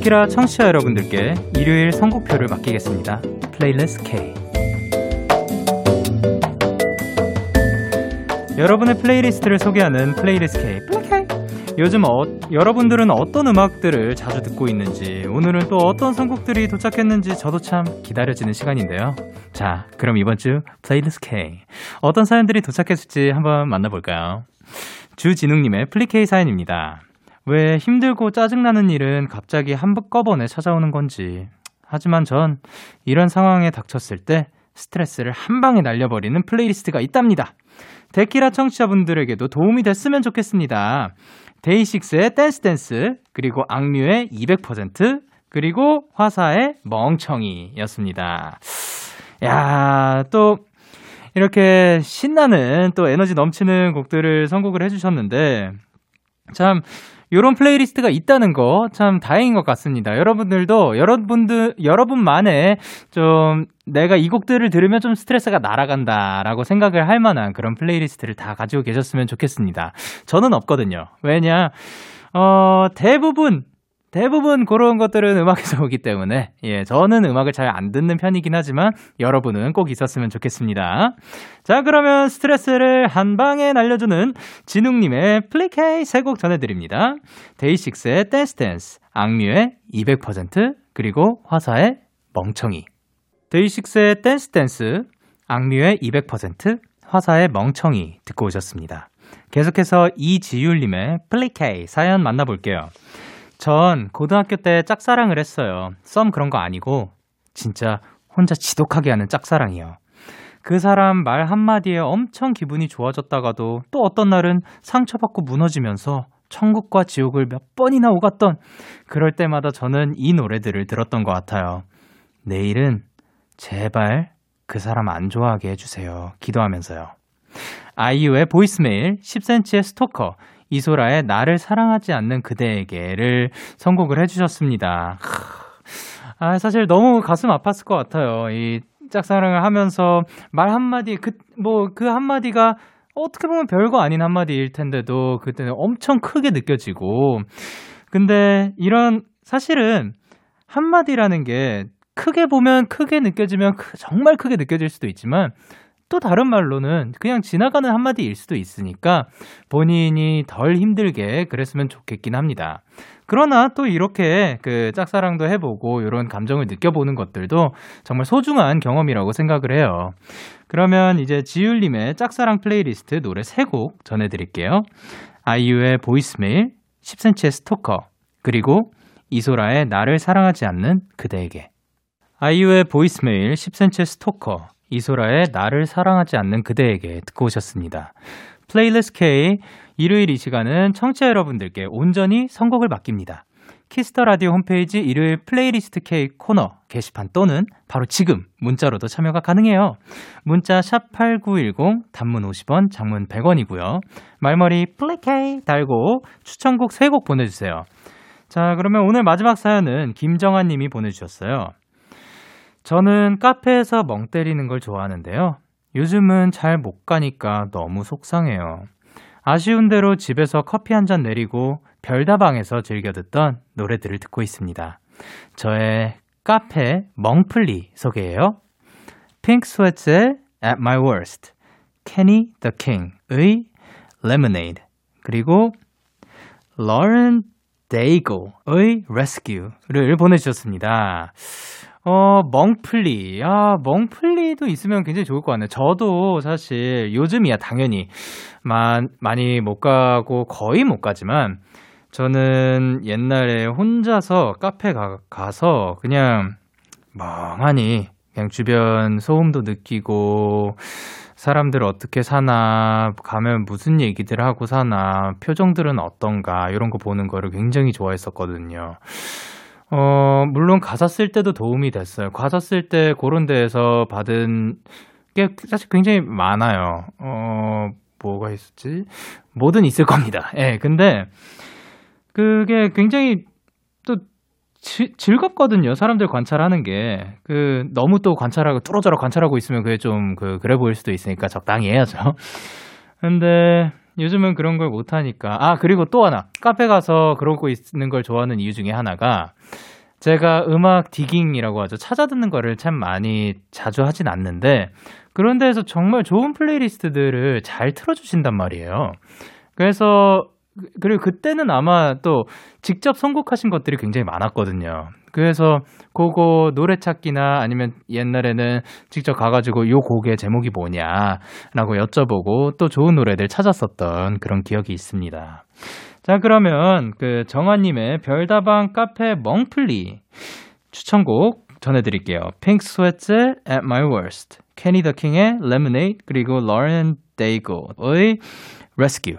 데키라 청취자 여러분들께 일요일 선곡표를 맡기겠습니다. playlist K. 여러분의 playlist를 소개하는 playlist K. 플레이 요즘 어, 여러분들은 어떤 음악들을 자주 듣고 있는지, 오늘은 또 어떤 선곡들이 도착했는지 저도 참 기다려지는 시간인데요. 자, 그럼 이번 주 playlist K. 어떤 사연들이 도착했을지 한번 만나볼까요? 주진웅님의 플리 K 사연입니다. 왜 힘들고 짜증나는 일은 갑자기 한꺼번에 찾아오는 건지. 하지만 전 이런 상황에 닥쳤을 때 스트레스를 한 방에 날려버리는 플레이리스트가 있답니다. 데키라 청취자분들에게도 도움이 됐으면 좋겠습니다. DAY6의 Dance Dance, 그리고 악뮤의 200%, 그리고 화사의 멍청이였습니다. 야, 또 이렇게 신나는 또 에너지 넘치는 곡들을 선곡을 해주셨는데, 참, 요런 플레이리스트가 있다는 거 참 다행인 것 같습니다. 여러분들도 여러분들 여러분만의 좀 내가 이 곡들을 들으면 좀 스트레스가 날아간다라고 생각을 할 만한 그런 플레이리스트를 다 가지고 계셨으면 좋겠습니다. 저는 없거든요. 왜냐 어 대부분 대부분 그런 것들은 음악에서 오기 때문에 예 저는 음악을 잘 안 듣는 편이긴 하지만 여러분은 꼭 있었으면 좋겠습니다. 자 그러면 스트레스를 한 방에 날려주는 진웅님의 플리 K 세 곡 전해드립니다. DAY6의 Dance Dance, 악뮤의 200% 그리고 화사의 멍청이. DAY6의 Dance Dance, 악뮤의 200% 화사의 멍청이 듣고 오셨습니다. 계속해서 이지율님의 플리 K 사연 만나볼게요. 전 고등학교 때 짝사랑을 했어요. 썸 그런 거 아니고 진짜 혼자 지독하게 하는 짝사랑이요. 그 사람 말 한마디에 엄청 기분이 좋아졌다가도 또 어떤 날은 상처받고 무너지면서 천국과 지옥을 몇 번이나 오갔던 그럴 때마다 저는 이 노래들을 들었던 것 같아요. 내일은 제발 그 사람 안 좋아하게 해주세요. 기도하면서요. 아이유의 보이스메일, 10cm의 스토커, 이소라의 나를 사랑하지 않는 그대에게를 선곡을 해주셨습니다. 아, 사실 너무 가슴 아팠을 것 같아요. 이 짝사랑을 하면서 말 한마디, 그, 뭐, 그 한마디가 어떻게 보면 별거 아닌 한마디일 텐데도 그때는 엄청 크게 느껴지고. 근데 이런, 사실은 한마디라는 게 크게 보면 크게 느껴지면 정말 크게 느껴질 수도 있지만 또 다른 말로는 그냥 지나가는 한마디일 수도 있으니까 본인이 덜 힘들게 그랬으면 좋겠긴 합니다. 그러나 또 이렇게 그 짝사랑도 해보고 이런 감정을 느껴보는 것들도 정말 소중한 경험이라고 생각을 해요. 그러면 이제 지율님의 짝사랑 플레이리스트 노래 3곡 전해드릴게요. 아이유의 Voice Mail, 10cm의 스토커, 그리고 이소라의 나를 사랑하지 않는 그대에게. 아이유의 Voice Mail, 10cm의 스토커, 이소라의 나를 사랑하지 않는 그대에게 듣고 오셨습니다. 플레이리스트 K 일요일 이 시간은 청취자 여러분들께 온전히 선곡을 맡깁니다. Kiss the Radio 홈페이지 일요일 플레이리스트 K 코너 게시판 또는 바로 지금 문자로도 참여가 가능해요. 문자 샵8910 단문 50원, 장문 100원이고요. 말머리 플레이K 달고 추천곡 3곡 보내 주세요. 자, 그러면 오늘 마지막 사연은 김정아 님이 보내 주셨어요. 저는 카페에서 멍 때리는 걸 좋아하는데요. 요즘은 잘 못 가니까 너무 속상해요. 아쉬운 대로 집에서 커피 한 잔 내리고 별다방에서 즐겨 듣던 노래들을 듣고 있습니다. 저의 카페 멍플리 소개해요. 핑크 스웨트의 At My Worst, Kenny the King의 Lemonade, 그리고 Lauren Daigle의 Rescue를 보내주셨습니다. 어, 멍플리. 아, 멍플리도 있으면 굉장히 좋을 것 같네요. 저도 사실 요즘이야 당연히 만, 많이 못 가고 거의 못 가지만 저는 옛날에 혼자서 카페 가, 가서 그냥 멍하니 그냥 주변 소음도 느끼고 사람들 어떻게 사나 가면 무슨 얘기들 하고 사나 표정들은 어떤가 이런 거 보는 거를 굉장히 좋아했었거든요. 어, 물론 가사 쓸 때도 도움이 됐어요. 가사 쓸 때 그런 데에서 받은 게 사실 굉장히 많아요. 어, 뭐가 있었지? 뭐든 있을 겁니다. 예, 근데 그게 굉장히 또 지, 즐겁거든요. 사람들 관찰하는 게. 그, 너무 또 관찰하고, 뚫어져라 관찰하고 있으면 그게 좀, 그, 그래 보일 수도 있으니까 적당히 해야죠. 근데, 요즘은 그런 걸 못하니까. 아, 그리고 또 하나. 카페 가서 그러고 있는 걸 좋아하는 이유 중에 하나가 제가 음악 디깅이라고 하죠. 찾아 듣는 거를 참 많이 자주 하진 않는데 그런 데에서 정말 좋은 플레이리스트들을 잘 틀어주신단 말이에요. 그래서 그리고 그때는 아마 또 직접 선곡하신 것들이 굉장히 많았거든요. 그래서 그거 노래 찾기나 아니면 옛날에는 직접 가가지고 요 곡의 제목이 뭐냐라고 여쭤보고 또 좋은 노래들 찾았었던 그런 기억이 있습니다. 자, 그러면 그 정아님의 별다방 카페 멍플리 추천곡 전해드릴게요. 핑크 스웨트의 At My Worst, 케니 더 킹의 Lemonade, 그리고 Lauren Daigo의 Rescue.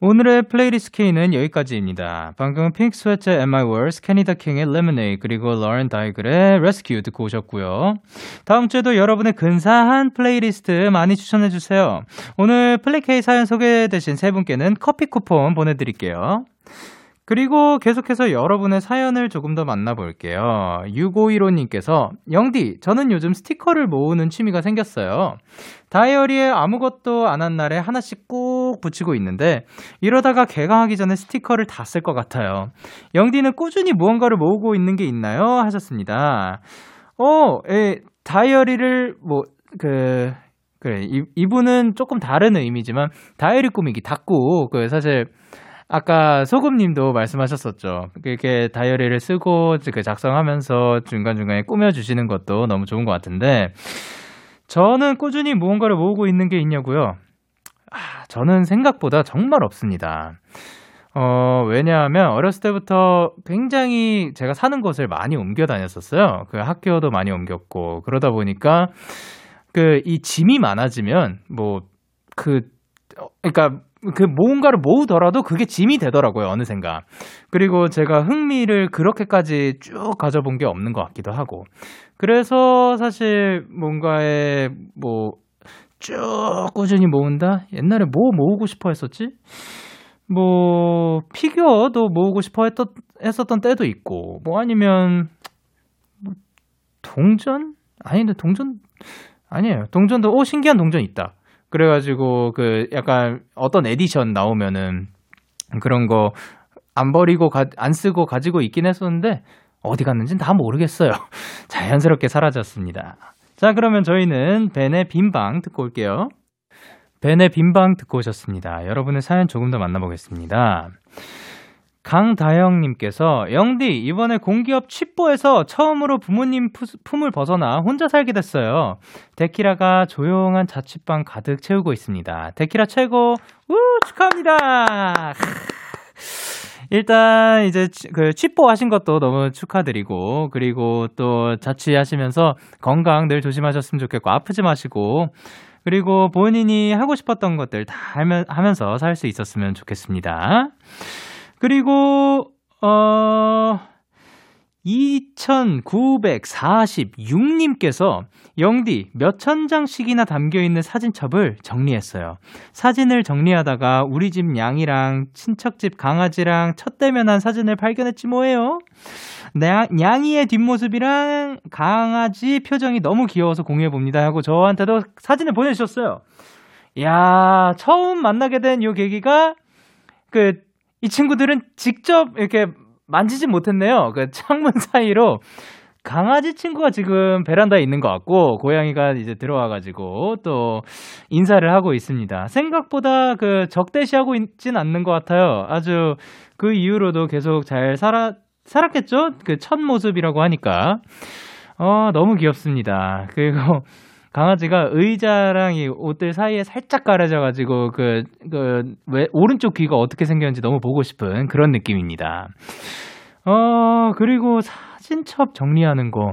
오늘의 플레이리스트 K는 여기까지입니다. 방금 Pink Sweat$의 At My Worst, 캐니다 킹의 Lemonade, 그리고 Lauren Daigle의 Rescue 듣고 오셨고요. 다음 주에도 여러분의 근사한 플레이리스트 많이 추천해주세요. 오늘 플레이케이 사연 소개되신 세 분께는 커피 쿠폰 보내드릴게요. 그리고 계속해서 여러분의 사연을 조금 더 만나볼게요. 6515님께서, 영디, 저는 요즘 스티커를 모으는 취미가 생겼어요. 다이어리에 아무것도 안 한 날에 하나씩 꼭 붙이고 있는데, 이러다가 개강하기 전에 스티커를 다 쓸 것 같아요. 영디는 꾸준히 무언가를 모으고 있는 게 있나요? 하셨습니다. 어, 예, 다이어리를 뭐, 그, 그래, 이, 이분은 조금 다른 의미지만, 다이어리 꾸미기, 닫고, 그, 사실, 아까 소금님도 말씀하셨었죠. 이렇게 다이어리를 쓰고 그 작성하면서 중간중간에 꾸며주시는 것도 너무 좋은 것 같은데, 저는 꾸준히 무언가를 모으고 있는 게 있냐고요? 아, 저는 생각보다 정말 없습니다. 어, 왜냐하면 어렸을 때부터 굉장히 제가 사는 곳을 많이 옮겨 다녔었어요. 그 학교도 많이 옮겼고, 그러다 보니까 그 이 짐이 많아지면 뭐, 그, 어, 그러니까 그 뭔가를 모으더라도 그게 짐이 되더라고요, 어느샌가. 그리고 제가 흥미를 그렇게까지 쭉 가져본 게 없는 것 같기도 하고. 그래서 사실 뭔가에 뭐, 쭉 꾸준히 모은다? 옛날에 뭐 모으고 싶어 했었지? 뭐, 피규어도 모으고 싶어 했던, 했었던 때도 있고, 뭐 아니면, 뭐, 동전? 아닌데, 동전? 아니에요. 동전도, 오, 신기한 동전 있다. 그래가지고 그 약간 어떤 에디션 나오면은 그런 거 안 버리고 가, 안 쓰고 가지고 있긴 했었는데 어디 갔는지는 다 모르겠어요. 자연스럽게 사라졌습니다. 자 그러면 저희는 벤의 빈방 듣고 올게요. 벤의 빈방 듣고 오셨습니다. 여러분의 사연 조금 더 만나보겠습니다. 강다영님께서 영디 이번에 공기업 취뽀에서 처음으로 부모님 품을 벗어나 혼자 살게 됐어요. 데키라가 조용한 자취방 가득 채우고 있습니다. 데키라 최고 우 축하합니다. 일단 이제 그 취뽀 하신 것도 너무 축하드리고 그리고 또 자취하시면서 건강 늘 조심하셨으면 좋겠고 아프지 마시고 그리고 본인이 하고 싶었던 것들 다 하면서 살 수 있었으면 좋겠습니다. 그리고 어 2946님께서 영디 몇천 장씩이나 담겨 있는 사진첩을 정리했어요. 사진을 정리하다가 우리 집 양이랑 친척집 강아지랑 첫 대면한 사진을 발견했지 뭐예요. 냥이의 뒷모습이랑 강아지 표정이 너무 귀여워서 공유해 봅니다 하고 저한테도 사진을 보내주셨어요. 야 처음 만나게 된 요 계기가 그 이 친구들은 직접 이렇게 만지진 못했네요. 그 창문 사이로 강아지 친구가 지금 베란다에 있는 것 같고 고양이가 이제 들어와가지고 또 인사를 하고 있습니다. 생각보다 그 적대시하고 있진 않는 것 같아요. 아주 그 이후로도 계속 잘 살아 살았겠죠? 그 첫 모습이라고 하니까 어 너무 귀엽습니다. 그리고 강아지가 의자랑 이 옷들 사이에 살짝 가려져가지고 그, 그, 왜, 오른쪽 귀가 어떻게 생겼는지 너무 보고 싶은 그런 느낌입니다. 어, 그리고 사진첩 정리하는 거.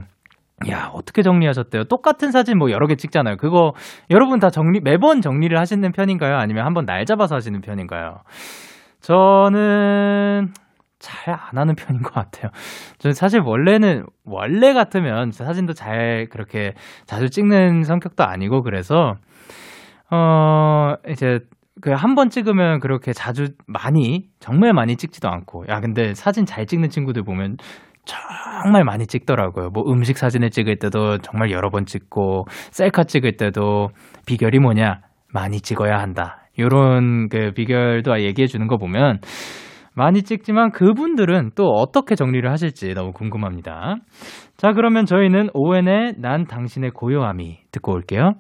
야, 어떻게 정리하셨대요? 똑같은 사진 뭐 여러 개 찍잖아요. 그거 여러분 다 정리, 매번 정리를 하시는 편인가요? 아니면 한번 날 잡아서 하시는 편인가요? 저는 잘 안 하는 편인 것 같아요. 저는 사실 원래는, 원래 같으면 사진도 잘 그렇게 자주 찍는 성격도 아니고 그래서, 어, 이제 그 한 번 찍으면 그렇게 자주 많이, 정말 많이 찍지도 않고. 야, 근데 사진 잘 찍는 친구들 보면 정말 많이 찍더라고요. 뭐 음식 사진을 찍을 때도 정말 여러 번 찍고, 셀카 찍을 때도 비결이 뭐냐? 많이 찍어야 한다. 요런 그 비결도 얘기해 주는 거 보면 많이 찍지만 그분들은 또 어떻게 정리를 하실지 너무 궁금합니다. 자, 그러면 저희는 오왠의 난 당신의 고요함이 듣고 올게요.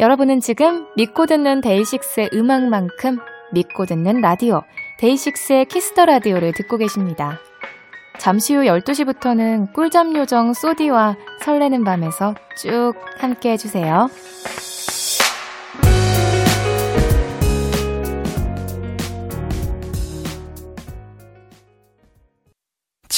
여러분은 지금 믿고 듣는 데이식스의 음악만큼 믿고 듣는 라디오, DAY6의 Kiss the Radio를 듣고 계십니다. 잠시 후 12시부터는 꿀잠 요정 소디와 설레는 밤에서 쭉 함께 해주세요.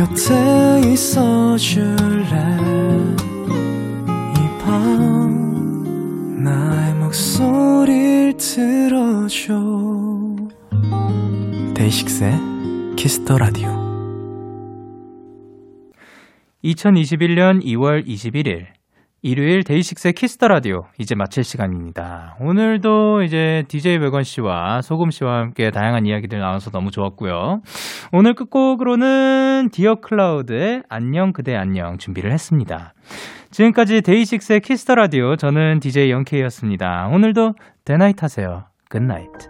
곁에 있어 줄래? 이 밤 나의 목소리를 들어줘. DAY6의 Kiss the Radio 2021년 2월 21일 일요일 DAY6의 Kiss the Radio 이제 마칠 시간입니다. 오늘도 이제 DJ 백원 씨와 소금 씨와 함께 다양한 이야기들 나눠서 너무 좋았고요. 오늘 끝곡으로는 디어 클라우드의 안녕 그대 안녕 준비를 했습니다. 지금까지 DAY6의 Kiss the Radio 저는 DJ Young K였습니다. 오늘도 데나잇 하세요. Good night.